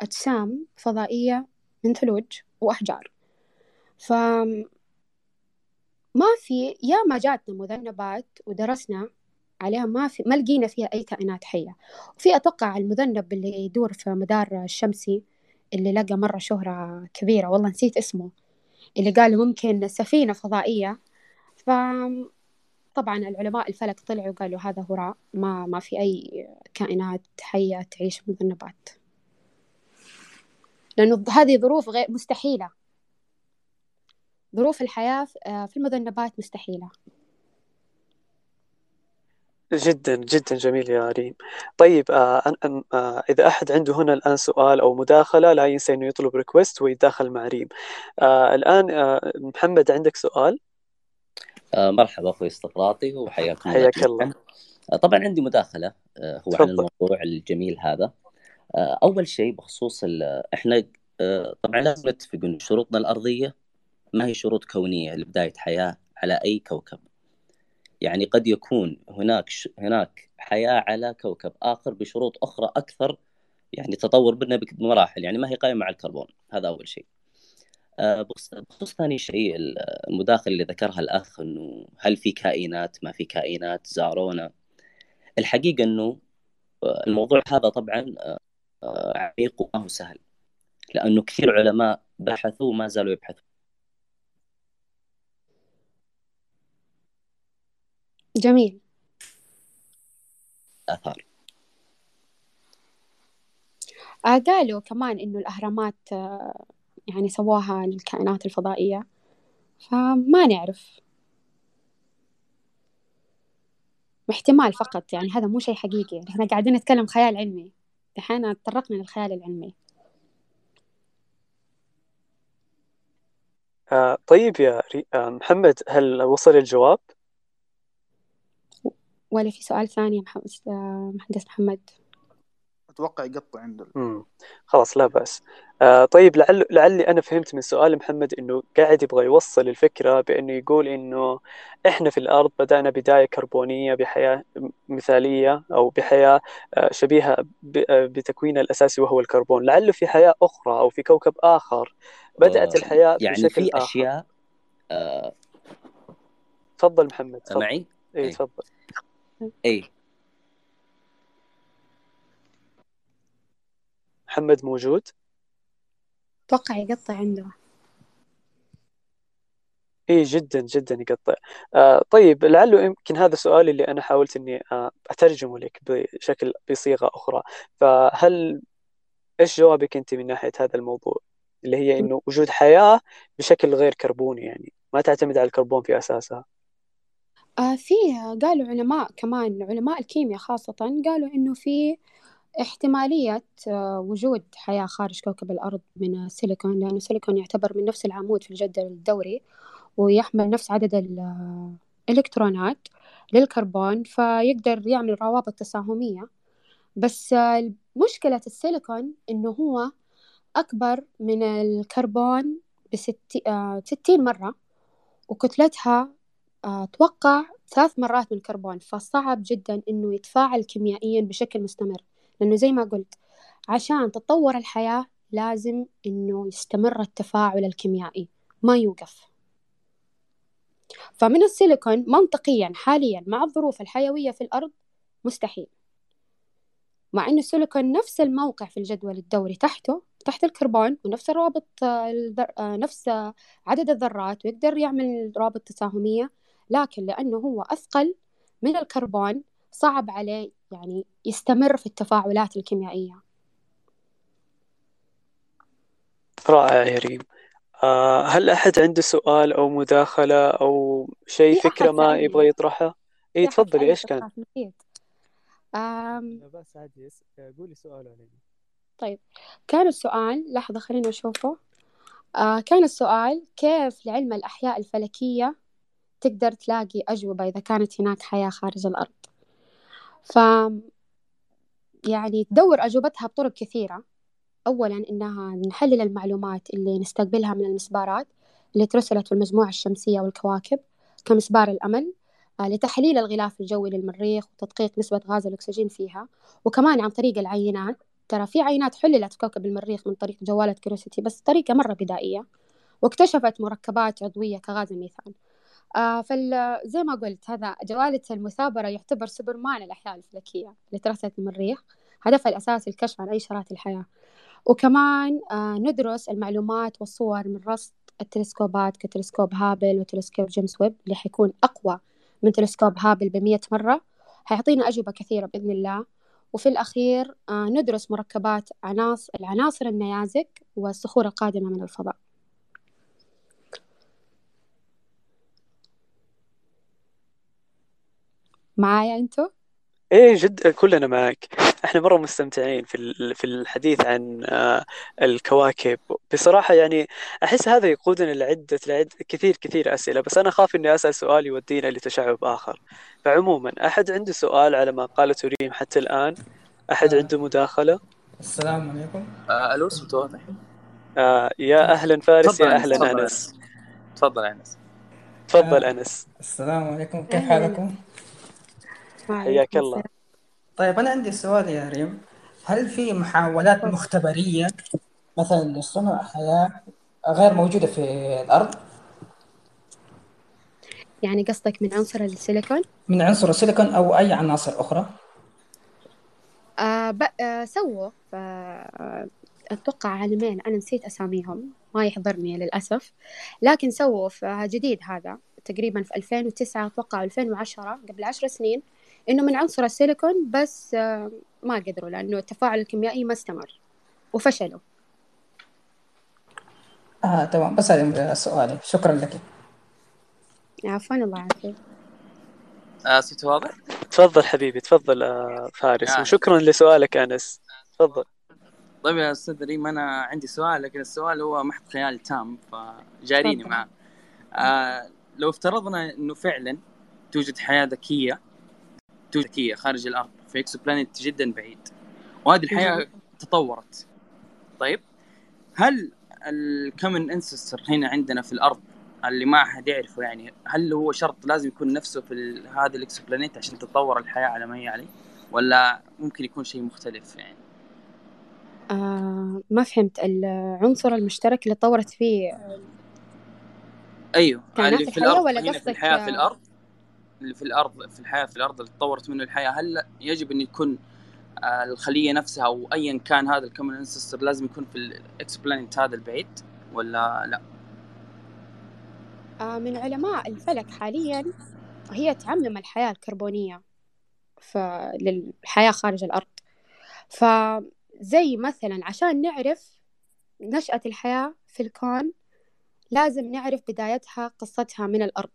أجسام فضائية من ثلوج وأحجار ف ما في يا ما جاتنا مذنبات ودرسنا عليها ما في ما لقينا فيها أي كائنات حية وفي أتوقع المذنب اللي يدور في مدار الشمسي اللي لقى مرة شهرة كبيرة والله نسيت اسمه اللي قالوا ممكن سفينة فضائية ف طبعا العلماء الفلك طلعوا وقالوا هذا هراء ما ما في أي كائنات حية تعيش في المذنبات لأنه هذه ظروف غير مستحيلة. ظروف الحياة آه، في المذنبات مستحيلة. جدا جدا جميل يا ريم. طيب آه آه إذا أحد عنده هنا الآن سؤال أو مداخلة لا ينسى إنه يطلب ريكوست ويتداخل مع ريم. الآن محمد عندك سؤال؟ مرحبا أخوي استقراطي وحياكم الله حياك الله. آه طبعا عندي مداخلة آه هو عن الموضوع الجميل هذا. آه أول شيء بخصوص إحنا آه طبعا لازم نتفق إن شروطنا الأرضية ما هي شروط كونية لبداية حياة على أي كوكب. يعني قد يكون هناك ش... هناك حياة على كوكب آخر بشروط أخرى أكثر يعني تطور بنا بمراحل يعني ما هي قائمة على الكربون. هذا أول شيء. آه، بخصوص ثاني شيء المداخلة اللي ذكرها الأخ أنه هل في كائنات ما في كائنات زارونا. الحقيقة أنه آه، الموضوع هذا طبعا آه، عميق وما هو سهل. لأنه كثير علماء بحثوا وما زالوا يبحثوا جميل. آثار. آه قالوا كمان إنه الأهرامات آه يعني سواها للكائنات الفضائية. فما نعرف. احتمال فقط يعني هذا مو شيء حقيقي. يعني إحنا قاعدين نتكلم خيال علمي. دحين تطرقنا للخيال العلمي. آه طيب يا آه محمد هل وصل الجواب؟ ولا في سؤال ثاني مهندس محمد؟ أتوقع يقطع عنده خلاص لا بأس. آه طيب لعل لعلي أنا فهمت من سؤال محمد إنه قاعد يبغى يوصل الفكرة بأنه يقول إنه إحنا في الأرض بدأنا بداية كربونية بحياة مثالية أو بحياة آه، شبيهة آه، بتكوينها الأساسي وهو الكربون. لعله في حياة أخرى أو في كوكب آخر بدأت الحياة يعني بشكل في أشياء آه تفضل محمد تفضل. معي؟ اي تفضل. اي محمد موجود؟ أتوقع يقطع عنده. اي جدا جدا يقطع. آه طيب لعله يمكن هذا سؤالي اللي أنا حاولت إني آه أترجمه لك بشكل بصيغة أخرى. فهل إيش جوابك أنت من ناحية هذا الموضوع؟ اللي هي إنه وجود حياة بشكل غير كربوني يعني ما تعتمد على الكربون في أساسها. آه في قالوا علماء كمان علماء الكيمياء خاصة قالوا إنه في احتمالية آه وجود حياة خارج كوكب الأرض من السيليكون لأن السيليكون يعتبر من نفس العمود في الجدول الدوري ويحمل نفس عدد الإلكترونات للكربون فيقدر يعمل روابط تساهمية. بس مشكلة السيليكون إنه هو أكبر من الكربون بستين آه، مرة وكتلتها آه، أتوقع ثلاث مرات من الكربون فصعب جدا إنه يتفاعل كيميائيا بشكل مستمر. لأنه زي ما قلت عشان تتطور الحياة لازم إنه يستمر التفاعل الكيميائي ما يوقف. فمن السيليكون منطقيا حاليا مع الظروف الحيوية في الأرض مستحيل. مع أن السيليكون نفس الموقع في الجدول الدوري تحته تحت الكربون ونفس الرابط نفس عدد الذرات ويقدر يعمل رابط تساهمية لكن لأنه هو أثقل من الكربون صعب عليه يعني يستمر في التفاعلات الكيميائية. رائع يا ريم. آه، هل أحد عنده سؤال أو مداخلة أو شيء فكرة ما يبغى يطرحها؟ إيه تفضلي إيش كان؟ أم... بس عادي قولي سؤال طيب. كان السؤال لحظة خلينا نشوفه آه كان السؤال كيف لعلم الأحياء الفلكية تقدر تلاقي أجوبة إذا كانت هناك حياة خارج الأرض؟ ف يعني تدور أجوبتها بطرق كثيرة. أولا إنها نحلل المعلومات اللي نستقبلها من المسبارات اللي ترسلت في المجموعة الشمسية والكواكب كمسبار الأمل آه، لتحليل الغلاف الجوي للمريخ وتدقيق نسبة غاز الأكسجين فيها. وكمان عن طريق العينات ترى في عينات حللت في كوكب المريخ من طريق جوالة Curiosity بس طريقة مرة بدائية واكتشفت مركبات عضوية كغاز الميثان. آه فال زي ما قلت هذا جوالة المثابرة يعتبر سوبرمان الأحياء الفلكية ترسلت المريخ هدفها الأساسي الكشف عن أي إشارات الحياة. وكمان آه ندرس المعلومات والصور من رصد التلسكوبات كتلسكوب هابل وتلسكوب جيمس ويب اللي حيكون أقوى من تلسكوب هابل بمية مرة. حيعطينا أجوبة كثيرة بإذن الله. وفي الأخير آه ندرس مركبات عناصر العناصر النيازك والصخور القادمة من الفضاء. معايا أنتو؟ إيه جد كلنا معك إحنا مرة مستمتعين في في الحديث عن آه، الكواكب. بصراحة يعني أحس هذا يقودنا لعدة لعد كثير كثير أسئلة بس أنا اخاف إني أسأل سؤال يودينا لتشعب آخر. فعموما أحد عنده سؤال على ما قالته ريم حتى الآن؟ أحد آه. عنده مداخلة؟ السلام عليكم. آه ألو صوت واضح. آه يا أهلا فارس يا أهلا أنس. تفضل أنس. تفضل أنس. السلام عليكم. كيف حالكم؟ حياك الله طيب أنا عندي سؤال يا ريم هل في محاولات مختبرية مثلا لصنع حياة غير موجودة في الأرض؟ يعني قصدك من عنصر السيليكون؟ من عنصر السيليكون أو أي عناصر أخرى؟ آه ب... آه سووا ف... أتوقع عالمين أنا نسيت أساميهم ما يحضرني للأسف لكن سووا في جديد هذا تقريبا في 2009 أتوقع 2010 قبل عشر سنين إنه من عنصر السيليكون بس آه، ما قدروا لأنه التفاعل الكيميائي ما استمر وفشلوا. آه تمام. بس هذا سؤالي. شكرا لك. عفوا الله يعافيك. آه صوت واضح؟ تفضل حبيبي تفضل آه فارس. يعني. وشكرا لسؤالك أنس. تفضل. طيب يا أستاذ ريم أنا عندي سؤال لكن السؤال هو محض خيال تام فجاريني معه. آه لو افترضنا إنه فعلا توجد حياة ذكية ذكيه خارج الأرض في exoplanet جدا بعيد. وهذه الحياة تطورت. طيب هل ال common ancestor هنا عندنا في الأرض اللي ما حد يعرفه يعني هل هو شرط لازم يكون نفسه في هذا ال exoplanet عشان تتطور الحياة على ما هي عليه؟ ولا ممكن يكون شيء مختلف يعني؟ آه ما فهمت. العنصر المشترك اللي تطورت فيه أيوه. في الأرض ولا قصدك الحياة في الأرض؟ اللي في الأرض في الحياة في الأرض اللي تطورت منه الحياة هل يجب أن يكون آه، الخلية نفسها أو ايا كان هذا ال common ancestor لازم يكون في ال exoplanet هذا البعيد ولا لا؟ آه، من علماء الفلك حاليا هي تعمم الحياة الكربونية للحياة خارج الأرض فزي مثلا عشان نعرف نشأة الحياة في الكون لازم نعرف بدايتها قصتها من الأرض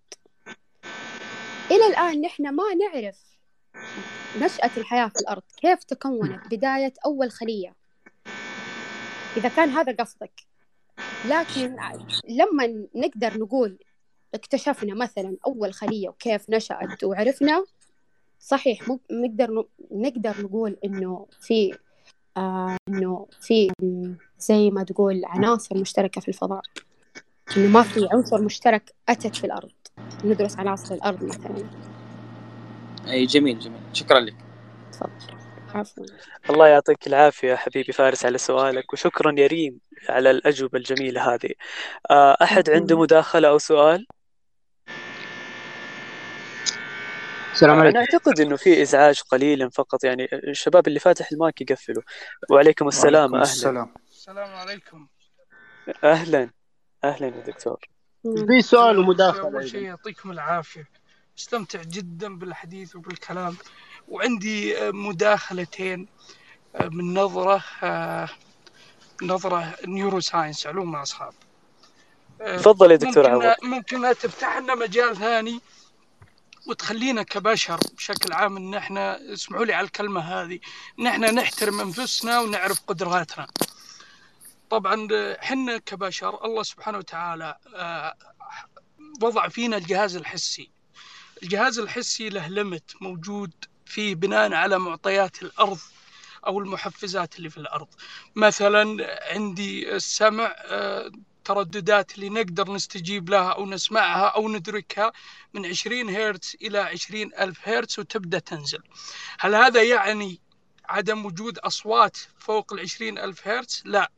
إلى الآن نحن ما نعرف نشأة الحياة في الأرض. كيف تكونت بداية أول خلية؟ إذا كان هذا قصدك. لكن لما نقدر نقول اكتشفنا مثلا أول خلية وكيف نشأت وعرفنا صحيح نقدر نقدر نقول إنه في آه إنه في زي ما تقول عناصر مشتركة في الفضاء. إنه ما في عنصر مشترك أتت في الأرض. ندرس عناصر الأرض مثلا. أي جميل جميل. شكرا لك. تفضل. عفوا. الله يعطيك العافية حبيبي فارس على سؤالك وشكرا يا ريم على الأجوبة الجميلة هذه. آه، أحد عنده مداخلة أو سؤال؟ السلام عليكم. أنا أعتقد إنه في إزعاج قليلا فقط يعني الشباب اللي فاتح المايك يقفلوا. وعليكم السلام وعليكم أهلا. السلام. السلام عليكم. أهلا. أهلا يا دكتور. في سؤال ومداخلة أول شيء يعطيكم العافية. استمتع جدا بالحديث وبالكلام. وعندي آه، مداخلتين آه، من نظرة آه، نظرة neuroscience علوم الأعصاب تفضل يا دكتور ممكن عوض. ممكن تفتح لنا مجال ثاني وتخلينا كبشر بشكل عام إن إحنا اسمحوا لي على الكلمة هذه إن إحنا نحترم أنفسنا ونعرف قدراتنا. طبعا حنا كبشر الله سبحانه وتعالى وضع فينا الجهاز الحسي. الجهاز الحسي له limit موجود فيه بناء على معطيات الأرض أو المحفزات اللي في الأرض. مثلا عندي السمع ترددات اللي نقدر نستجيب لها أو نسمعها أو ندركها من 20 هرتز إلى 20 ألف هرتز وتبدأ تنزل. هل هذا يعني عدم وجود أصوات فوق ال 20 ألف هرتز؟ لا.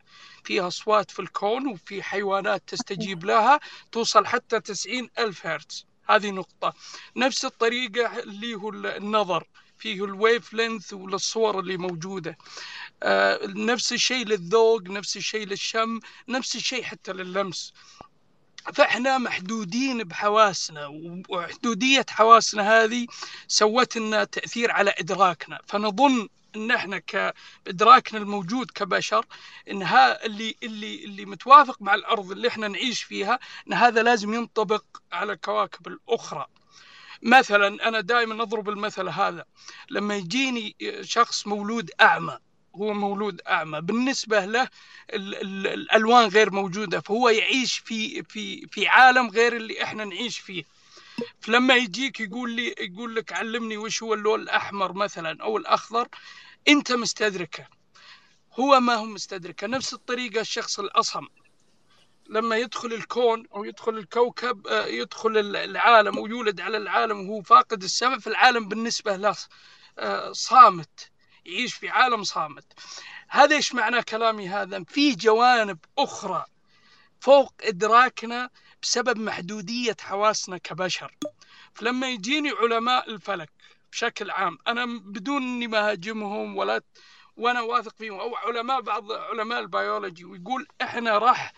في أصوات في الكون وفي حيوانات تستجيب لها توصل حتى 90 ألف هرتز. هذه نقطة. نفس الطريقة اللي هو النظر فيه الويف لينث وللصور اللي موجودة. آه نفس الشيء للذوق نفس الشيء للشم نفس الشيء حتى لللمس. فإحنا محدودين بحواسنا وحدودية حواسنا هذه سوت لنا تأثير على إدراكنا. فنظن إن إحنا كادراكنا الموجود كبشر إن ها اللي اللي اللي متوافق مع الأرض اللي إحنا نعيش فيها إن هذا لازم ينطبق على الكواكب الأخرى. مثلا أنا دائما أضرب المثل هذا لما يجيني شخص مولود أعمى هو مولود أعمى بالنسبة له ال ال الألوان غير موجودة فهو يعيش في في في عالم غير اللي إحنا نعيش فيه. فلما يجيك يقول لي يقول لك علمني وش هو اللون الأحمر مثلا أو الأخضر أنت مستدركه. هو ما هو مستدركه نفس الطريقة الشخص الأصم. لما يدخل الكون أو يدخل الكوكب يدخل العالم ويولد على العالم وهو فاقد السمع فالعالم بالنسبة له صامت. يعيش في عالم صامت. هذا إيش معنى كلامي هذا؟ في جوانب أخرى فوق إدراكنا بسبب محدودية حواسنا كبشر. فلما يجيني علماء الفلك بشكل عام أنا بدون إني ما هاجمهم ولا وأنا واثق فيهم أو علماء بعض علماء البيولوجي ويقول إحنا راح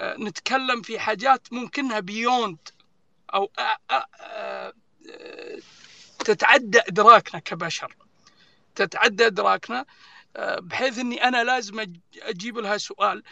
نتكلم في حاجات ممكنها beyond أو تتعدى إدراكنا كبشر. تتعدى إدراكنا بحيث إني أنا لازم أجيب لها سؤال.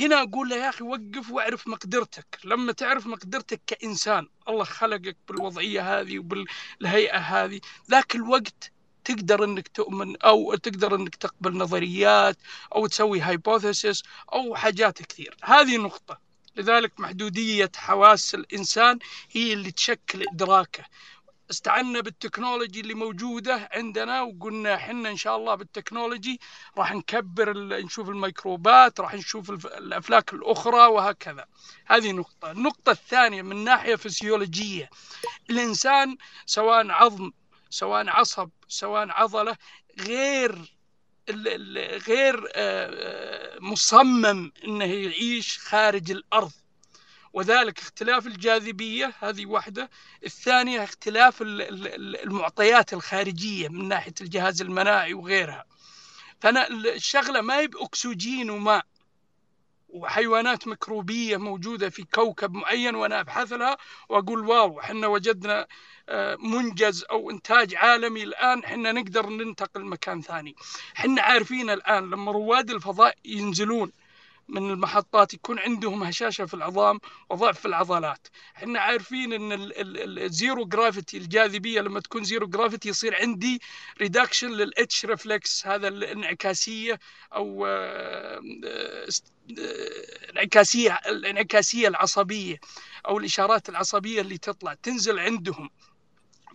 هنا أقول له يا أخي وقف واعرف مقدرتك. لما تعرف مقدرتك كإنسان الله خلقك بالوضعية هذه وبالهيئة هذه ذاك الوقت تقدر إنك تؤمن أو تقدر إنك تقبل نظريات أو تسوي hypothesis أو حاجات كثير. هذه نقطة. لذلك محدودية حواس الإنسان هي اللي تشكل إدراكه. استعنا بال technology اللي موجودة عندنا وقلنا إحنا إن شاء الله بال technology راح نكبر نشوف الميكروبات راح نشوف الأفلاك الأخرى وهكذا. هذه نقطة. النقطة الثانية من ناحية فسيولوجية. الإنسان سواء عظم سواء عصب سواء عضلة غير غير مصمم إنه يعيش خارج الأرض. وذلك اختلاف الجاذبية هذه واحدة. الثانية اختلاف المعطيات الخارجية من ناحية الجهاز المناعي وغيرها. فأنا الشغلة ما هي بأكسجين وماء وحيوانات ميكروبية موجودة في كوكب معين وأنا أبحث لها وأقول wow إحنا وجدنا آه، منجز أو إنتاج عالمي الآن إحنا نقدر ننتقل مكان ثاني. إحنا عارفين الآن لما رواد الفضاء ينزلون من المحطات يكون عندهم هشاشة في العظام وضعف في العضلات. إحنا عارفين إن ال zero gravity الجاذبية لما تكون zero gravity يصير عندي reduction لل H reflex هذا الانعكاسية أو الانعكاسيه الانعكاسية العصبية أو الإشارات العصبية اللي تطلع تنزل عندهم.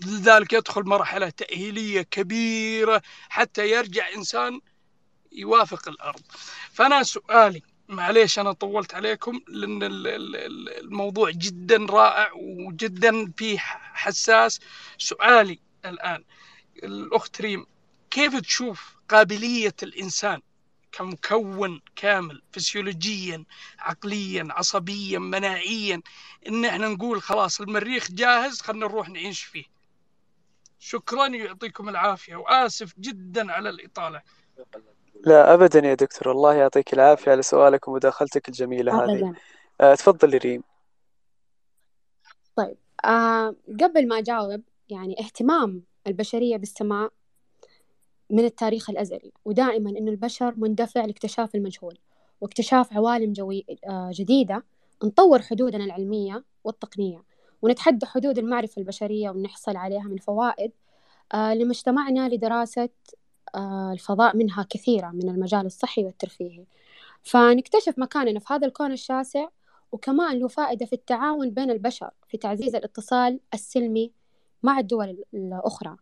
لذلك يدخل مرحلة تأهيلية كبيرة حتى يرجع إنسان يوافق الأرض. فأنا سؤالي معليش أنا طولت عليكم لأن الموضوع جدا رائع وجدا فيه حساس. سؤالي الآن الأخت ريم كيف تشوف قابلية الإنسان كمكون كامل فسيولوجيا عقليا عصبيا مناعيا إن إحنا نقول خلاص المريخ جاهز خلينا نروح نعيش فيه؟ شكرا يعطيكم العافية وآسف جدا على الإطالة. لا أبدا يا دكتور. الله يعطيك العافية على سؤالك ومداخلتك الجميلة هذه. أبدا. أه تفضلي ريم. طيب آه قبل ما أجاوب يعني اهتمام البشرية بالسماء من التاريخ الأزلي ودائما أن البشر مندفع لاكتشاف المجهول واكتشاف عوالم جوي آه جديدة نطور حدودنا العلمية والتقنية ونتحدى حدود المعرفة البشرية ونحصل عليها من فوائد آه لمجتمعنا لدراسة آه، الفضاء منها كثيرة من المجال الصحي والترفيهي. فنكتشف مكاننا في هذا الكون الشاسع وكمان له فائدة في التعاون بين البشر في تعزيز الاتصال السلمي مع الدول الأخرى.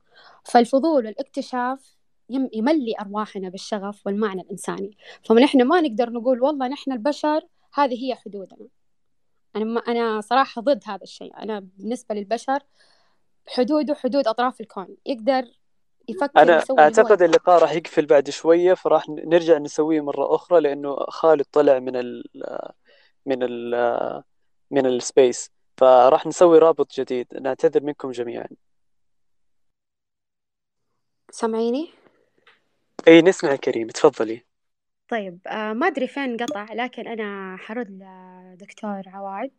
فالفضول والاكتشاف يملي أرواحنا بالشغف والمعنى الإنساني. فنحن ما نقدر نقول والله نحن البشر هذه هي حدودنا. أنا ما أنا صراحة ضد هذا الشيء. أنا بالنسبة للبشر حدوده حدود أطراف الكون. يقدر يفكر أنا يسوي أعتقد اللقاء راح يقفل بعد شوية فراح نرجع نسويه مرة أخرى لأنه خالد طلع من ال من ال من السبيس. فراح نسوي رابط جديد. نعتذر منكم جميعا. سامعيني؟ أي نسمع كريم. تفضلي. طيب آه ما أدري فين قطع لكن أنا حرد لدكتور عواد.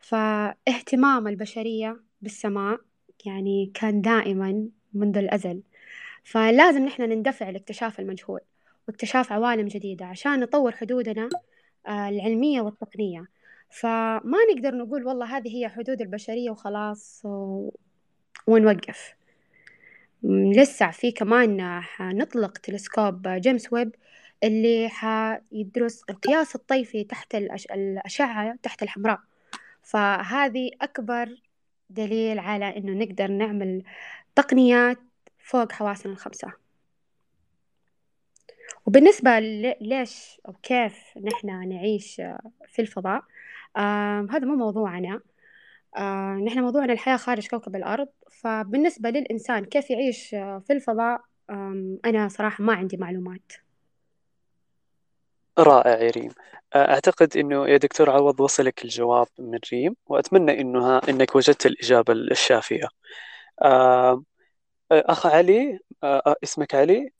فاهتمام البشرية بالسماء يعني كان دائما منذ الأزل. فلازم نحن نندفع لاكتشاف المجهول واكتشاف عوالم جديدة عشان نطور حدودنا آه، العلمية والتقنية. فما نقدر نقول والله هذه هي حدود البشرية وخلاص ونوقف. لسه في كمان حنطلق تلسكوب جيمس ويب اللي حيدرس القياس الطيفي تحت الأشعة تحت الحمراء. فهذه أكبر دليل على إنه نقدر نعمل تقنيات فوق حواسنا الخمسة. وبالنسبة ليش أو كيف نحن نعيش في الفضاء آه هذا مو موضوعنا. آه نحن موضوعنا الحياة خارج كوكب الأرض. فبالنسبة للإنسان كيف يعيش في الفضاء آه أنا صراحة ما عندي معلومات. رائع يا ريم أعتقد أنه يا دكتور عوض وصلك الجواب من ريم وأتمنى أنه أنك وجدت الإجابة الشافية. آه أخ علي آه، آه، اسمك علي.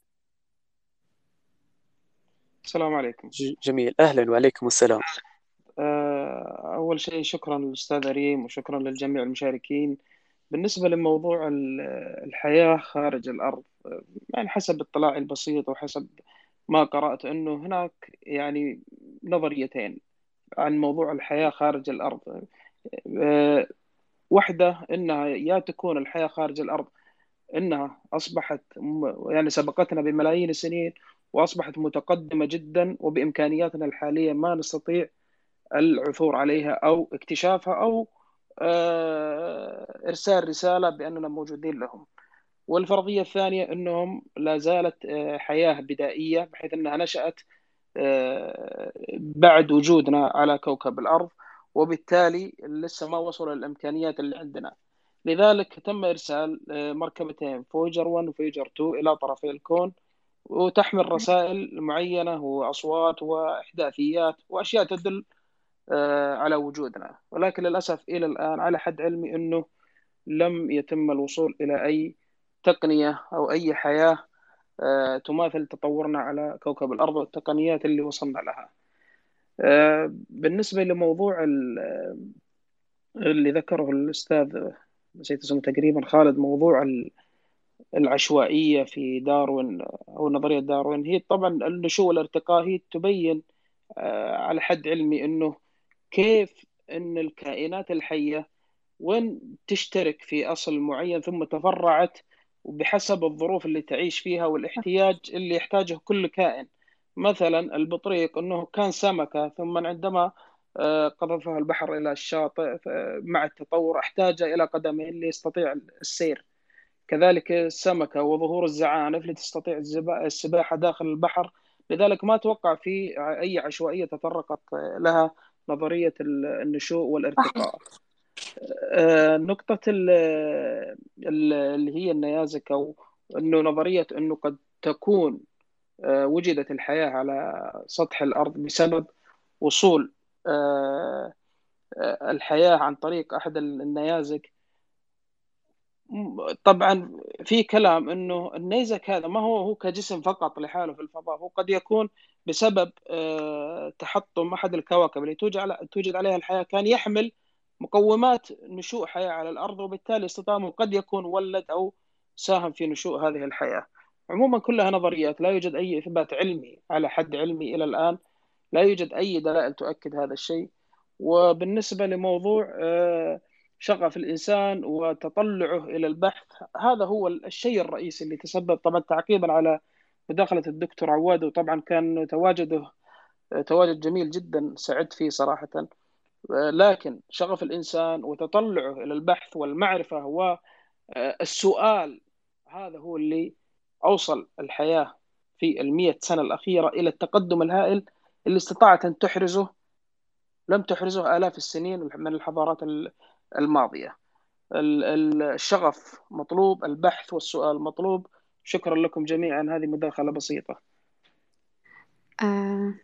السلام عليكم. جميل. أهلا وعليكم السلام. آه، أول شيء شكرا للأستاذ ريم وشكرا للجميع المشاركين. بالنسبة لموضوع الحياة خارج الأرض يعني حسب اطلاعي البسيط وحسب ما قرأت أنه هناك يعني نظريتين عن موضوع الحياة خارج الأرض. واحدة أنها يا تكون الحياة خارج الأرض إنها أصبحت يعني سبقتنا بملايين السنين وأصبحت متقدمة جدا وبإمكانياتنا الحالية ما نستطيع العثور عليها أو اكتشافها أو آه، إرسال رسالة بأننا موجودين لهم. والفرضية الثانية إنهم لا زالت آه، حياة بدائية بحيث إنها نشأت آه، بعد وجودنا على كوكب الأرض وبالتالي لسه ما وصلوا للإمكانيات اللي عندنا. لذلك تم إرسال آه، مركبتين فويجر 1 وفويجر 2 إلى طرفي الكون وتحمل رسائل معينة وأصوات وإحداثيات وأشياء تدل آه، على وجودنا. ولكن للأسف إلى الآن على حد علمي أنه لم يتم الوصول إلى أي تقنية أو أي حياة تماثل تطورنا على كوكب الأرض والتقنيات اللي وصلنا لها. بالنسبة لموضوع اللي ذكره الأستاذ نسيت اسمه تقريبا خالد موضوع العشوائية في داروين أو نظرية داروين. هي طبعا النشوء والارتقاء هي تبين آه، على حد علمي أنه كيف أن الكائنات الحية وين تشترك في أصل معين ثم تفرعت وبحسب الظروف اللي تعيش فيها والاحتياج اللي يحتاجه كل كائن. مثلا البطريق أنه كان سمكة ثم عندما آه، قذفها البحر إلى الشاطئ مع التطور أحتاج إلى قدمين ليستطيع السير. كذلك السمكة وظهور الزعانف لتستطيع السباحة داخل البحر. لذلك ما أتوقع في أي عشوائية تطرقت لها نظرية النشوء والارتقاء. آه، نقطة اللي هي النيازك أو أنه نظرية أنه قد تكون آه، وجدت الحياة على سطح الأرض بسبب وصول آه، الحياة عن طريق أحد النيازك. طبعا في كلام إنه النيزك هذا ما هو هو كجسم فقط لحاله في الفضاء. هو قد يكون بسبب آه، تحطم أحد الكواكب اللي توجد توجد عليها الحياة. كان يحمل مقومات نشوء حياة على الأرض وبالتالي استطاع قد يكون ولد أو ساهم في نشوء هذه الحياة. عموما كلها نظريات لا يوجد أي إثبات علمي على حد علمي إلى الآن. لا يوجد أي دلائل تؤكد هذا الشيء. وبالنسبة لموضوع آه شغف الإنسان وتطلعه إلى البحث هذا هو الشيء الرئيسي اللي تسبب. طبعا تعقيبا على مداخلة الدكتور عواد وطبعا كان تواجده تواجد جميل جدا سعدت فيه صراحة. لكن شغف الإنسان وتطلعه إلى البحث والمعرفة والسؤال هذا هو اللي أوصل الحياة في المئة سنة الأخيرة إلى التقدم الهائل. اللي استطاعت أن تحرزه لم تحرزه آلاف السنين من الحضارات الماضية. الشغف مطلوب البحث والسؤال مطلوب. شكرا لكم جميعا هذه مداخلة بسيطة. آه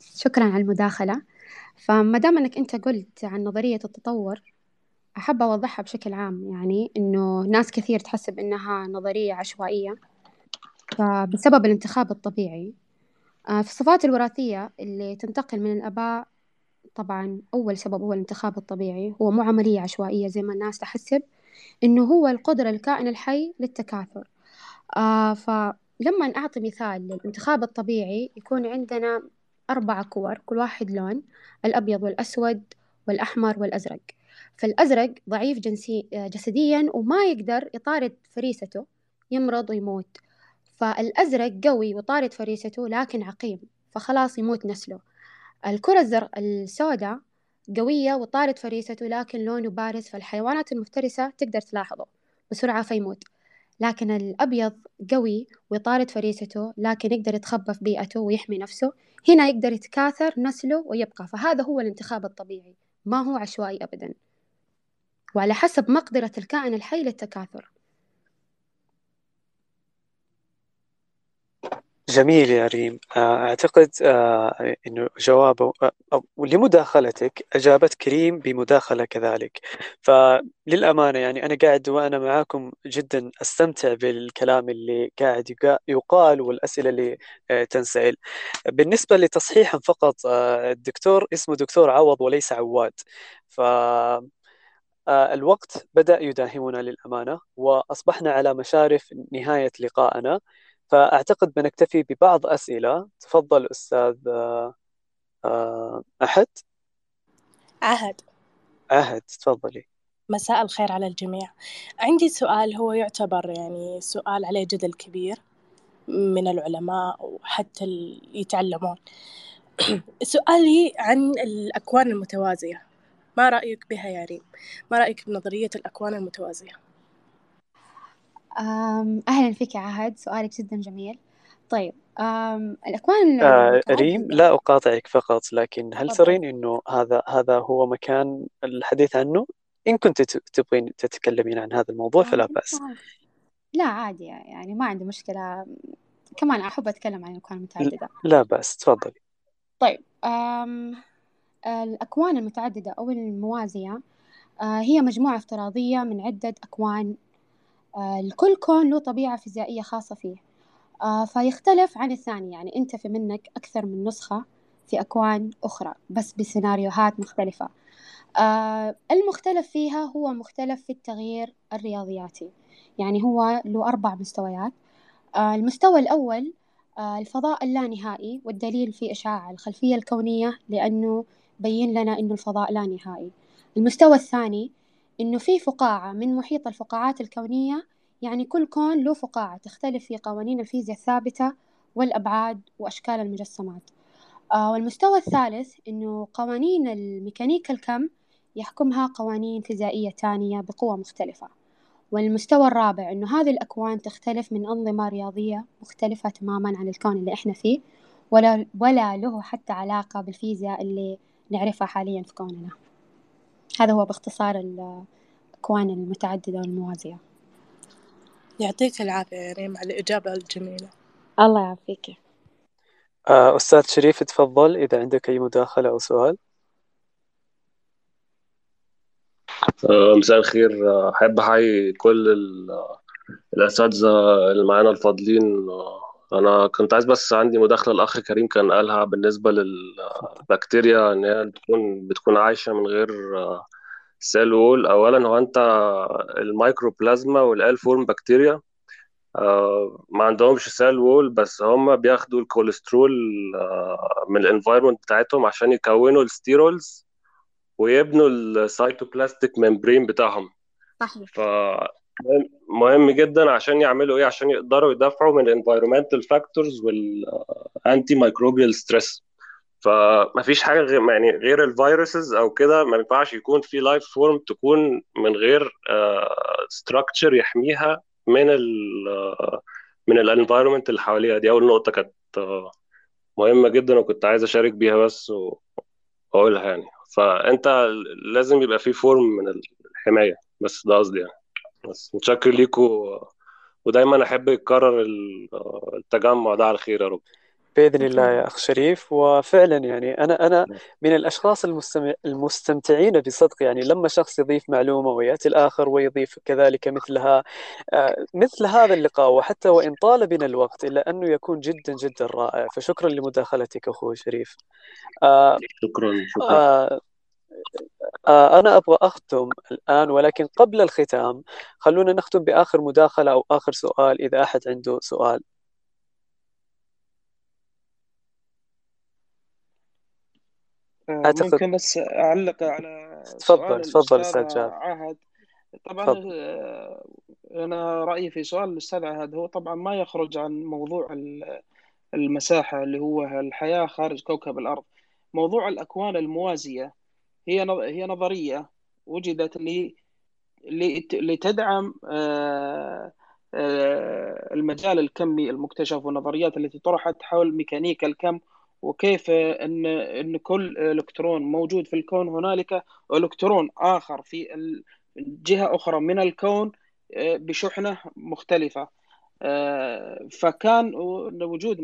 شكرا على المداخلة. فما دام أنك أنت قلت عن نظرية التطور أحب أوضحها بشكل عام يعني إنه ناس كثير تحسب إنها نظرية عشوائية. فبسبب الانتخاب الطبيعي في الصفات الوراثية اللي تنتقل من الآباء طبعا أول سبب هو الانتخاب الطبيعي. هو مو عملية عشوائية زي ما الناس تحسب إنه هو القدرة الكائن الحي للتكاثر. آه فلما أعطي مثال للانتخاب الطبيعي يكون عندنا أربع كور كل واحد لون الأبيض والأسود والأحمر والأزرق. فالأزرق ضعيف جنسي جسديا وما يقدر يطارد فريسته يمرض ويموت. فالأزرق قوي وطارد فريسته لكن عقيم فخلاص يموت نسله. الكرة الزر... السوداء قوية وطارد فريسته لكن لونه بارز فالحيوانات المفترسة تقدر تلاحظه بسرعة فيموت. لكن الأبيض قوي ويطارد فريسته لكن يقدر يتخبى في بيئته ويحمي نفسه. هنا يقدر يتكاثر نسله ويبقى فهذا هو الانتخاب الطبيعي ما هو عشوائي أبدا. وعلى حسب مقدرة الكائن الحي للتكاثر. جميل يا ريم. آه، أعتقد آه، أنه جوابه أو لمداخلتك أجابت كريم بمداخلة كذلك. فللأمانة يعني أنا قاعد وأنا معاكم جدا أستمتع بالكلام اللي قاعد يقال والأسئلة اللي آه، تنسأل. بالنسبة لتصحيحا فقط الدكتور اسمه دكتور عوض وليس عواد. ف الوقت بدأ يداهمنا للأمانة وأصبحنا على مشارف نهاية لقائنا فأعتقد بنكتفي ببعض أسئلة. تفضل أستاذ آه، أحد. عهد عهد تفضلي. مساء الخير على الجميع. عندي سؤال هو يعتبر يعني سؤال عليه جدل كبير من العلماء وحتى اللي يتعلمون. سؤالي عن الأكوان المتوازية. ما رأيك بها يا ريم؟ ما رأيك بنظرية الأكوان المتوازية؟ أهلا فيك يا عهد سؤالك جدا جميل. طيب الأكوان آه ريم لا أقاطعك فقط لكن هل ترين أنه هذا هذا هو مكان الحديث عنه؟ إن كنت تبغين تتكلمين عن هذا الموضوع فلا بأس. لا عادي يعني ما عندي مشكلة. كمان أحب أتكلم عن الأكوان المتعددة. لا بأس تفضلي. طيب أم الأكوان المتعددة أو الموازية آه، هي مجموعة افتراضية من عدة أكوان آه، لكل كون له طبيعة فيزيائية خاصة فيه. آه فيختلف عن الثاني يعني أنت في منك أكثر من نسخة في أكوان أخرى بس بسيناريوهات مختلفة. آه المختلف فيها هو مختلف في التغيير الرياضياتي. يعني هو له أربع مستويات. المستوى الأول الفضاء اللانهائي والدليل في إشعاع الخلفية الكونية لأنه بين لنا أنه الفضاء لا نهائي. المستوى الثاني إنه في فقاعة من محيط الفقاعات الكونية يعني كل كون له فقاعة تختلف في قوانين الفيزياء الثابتة والأبعاد وأشكال المجسمات. آه والمستوى الثالث إنه قوانين الميكانيكا الكم يحكمها قوانين فيزيائية تانية بقوة مختلفة. والمستوى الرابع إنه هذه الأكوان تختلف من أنظمة رياضية مختلفة تماما عن الكون اللي إحنا فيه ولا, ولا له حتى علاقة بالفيزياء اللي نعرفها حاليا في كوننا. هذا هو باختصار الأكوان المتعددة والموازية. يعطيك العافية يا ريم على الإجابة الجميلة. الله يعافيك. آه، أستاذ شريف تفضل إذا عندك أي مداخلة أو سؤال. آه، مساء الخير. آه، أحب أحيي كل الأساتذة اللي معانا الفاضلين أنا كنت عايز بس عندي مداخلة الأخ كريم كان قالها بالنسبة للبكتيريا إن هي بتكون بتكون عايشة من غير cell wall أولا هو أنت ال mycoplasma وال L-form bacteria آه، ما عندهمش cell wall بس هم بياخدوا الكوليسترول آه، من ال environment بتاعتهم عشان يكونوا ال sterols ويبنوا ال cytoplasmic membrane بتاعهم. صحيح. ف مهم جدا عشان يعملوا إيه؟ عشان يقدروا يدافعوا من ال environmental factors وال antimicrobial stress فما فيش حاجة غير يعني غير ال viruses أو كده ما ينفعش يكون في life form تكون من غير structure يحميها من ال من ال environment اللي حواليها. دي أول نقطة كانت مهمة جدا وكنت عايز أشارك بيها بس وأقولها يعني. فأنت لازم يبقى في form من الحماية بس ده قصدي يعني. بس متشكر ليكم ودايما أحب يتكرر التجمع ده على خير يا رب. بإذن الله يا أخ شريف. وفعلا يعني أنا أنا من الأشخاص المستمع المستمتعين بصدق. يعني لما شخص يضيف معلومة ويأتي الآخر ويضيف كذلك مثلها آه، مثل هذا اللقاء وحتى وإن طال بنا الوقت إلا أنه يكون جدا جدا رائع. فشكرا لمداخلتك أخوي شريف. آه، شكرا شكرا. آه، أنا أبغى أختم الآن ولكن قبل الختام خلونا نختم بآخر مداخلة أو آخر سؤال إذا أحد عنده سؤال. أعتقد ممكن بس أعلق على تفضل تفضل أستاذ جاد عهد. طبعا أنا رأيي في سؤال الأستاذ عهد هو طبعا ما يخرج عن موضوع المساحة اللي هو الحياة خارج كوكب الأرض. موضوع الأكوان الموازية هي هي نظرية وجدت لي لتدعم المجال الكمي المكتشف والنظريات التي طرحت حول ميكانيكا الكم وكيف ان إن كل إلكترون موجود في الكون هنالك إلكترون آخر في جهة أخرى من الكون آه، بشحنة مختلفة. آه، فكان وجود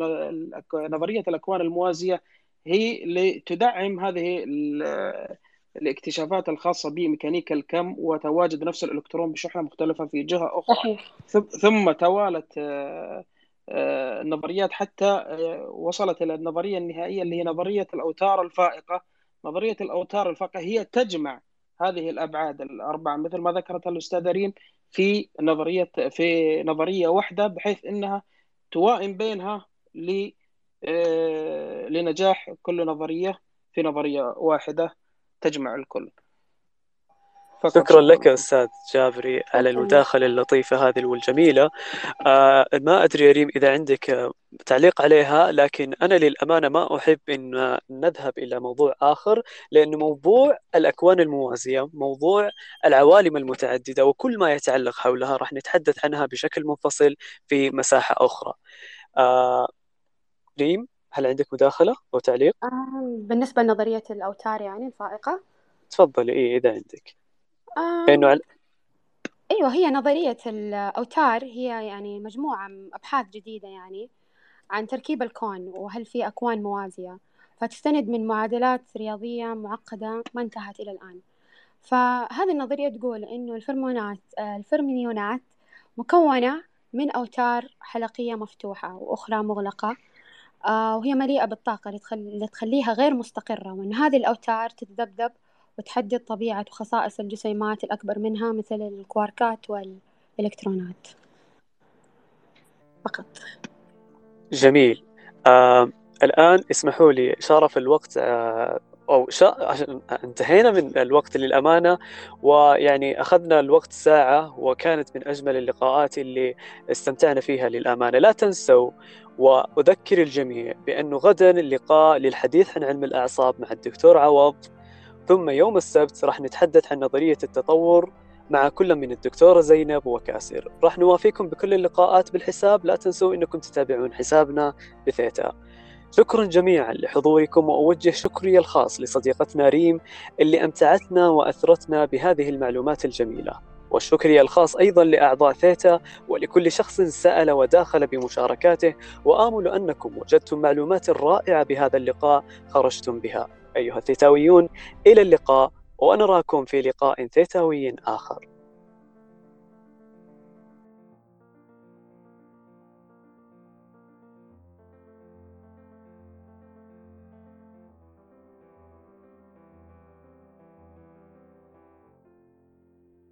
نظرية الأكوان الموازية هي لتدعم هذه الاكتشافات الخاصة بميكانيكا الكم وتواجد نفس الإلكترون بشحنة مختلفة في جهة أخرى. صحيح. ثم توالت آه، آه، النظريات حتى آه، وصلت إلى النظرية النهائية اللي هي نظرية الأوتار الفائقة. نظرية الأوتار الفائقة هي تجمع هذه الأبعاد الأربعة مثل ما ذكرت الاستاذه ريم في نظرية في نظرية واحدة بحيث إنها توائم بينها لنجاح كل نظرية في نظرية واحدة. تجمع الكل. شكرا لك أستاذ جابري على المداخلة اللطيفة هذه والجميلة. آه ما أدري يا ريم إذا عندك تعليق عليها لكن أنا للأمانة ما أحب أن نذهب إلى موضوع آخر لأن موضوع الأكوان الموازية موضوع العوالم المتعددة وكل ما يتعلق حولها راح نتحدث عنها بشكل منفصل في مساحة أخرى. آه ريم؟ هل عندك مداخلة أو تعليق؟ آه بالنسبة لنظرية الأوتار يعني الفائقة. تفضلي إيه إذا عندك. آه إنه عل... أيوة هي نظرية الأوتار هي يعني مجموعة أبحاث جديدة يعني عن تركيب الكون وهل في أكوان موازية. فتستند من معادلات رياضية معقدة ما انتهت إلى الآن. فهذه النظرية تقول إنه الفرمونات الفرميونات مكونة من أوتار حلقية مفتوحة وأخرى مغلقة آه، وهي مليئة بالطاقة اللي تخليها غير مستقرة. وأن هذه الأوتار تتذبذب وتحدد طبيعة وخصائص الجسيمات الأكبر منها مثل الكواركات والإلكترونات. فقط. جميل. آه الآن اسمحوا لي شرف الوقت آه أو شا... انتهينا من الوقت للأمانة ويعني أخذنا الوقت ساعة وكانت من أجمل اللقاءات اللي استمتعنا فيها للأمانة. لا تنسوا وأذكر الجميع بأنه غدا اللقاء للحديث عن علم الأعصاب مع الدكتور عوض. ثم يوم السبت راح نتحدث عن نظرية التطور مع كل من الدكتورة زينب وكاسر. راح نوافيكم بكل اللقاءات بالحساب. لا تنسوا أنكم تتابعون حسابنا بثيتا. شكرا جميعا لحضوركم وأوجه شكري الخاص لصديقتنا ريم اللي أمتعتنا وأثرتنا بهذه المعلومات الجميلة. والشكر الخاص أيضا لأعضاء ثيتا ولكل شخص سأل وداخل بمشاركاته وآمل أنكم وجدتم معلومات رائعة بهذا اللقاء خرجتم بها. أيها الثيتاويون إلى اللقاء ونراكم في لقاء ثيتاوي آخر.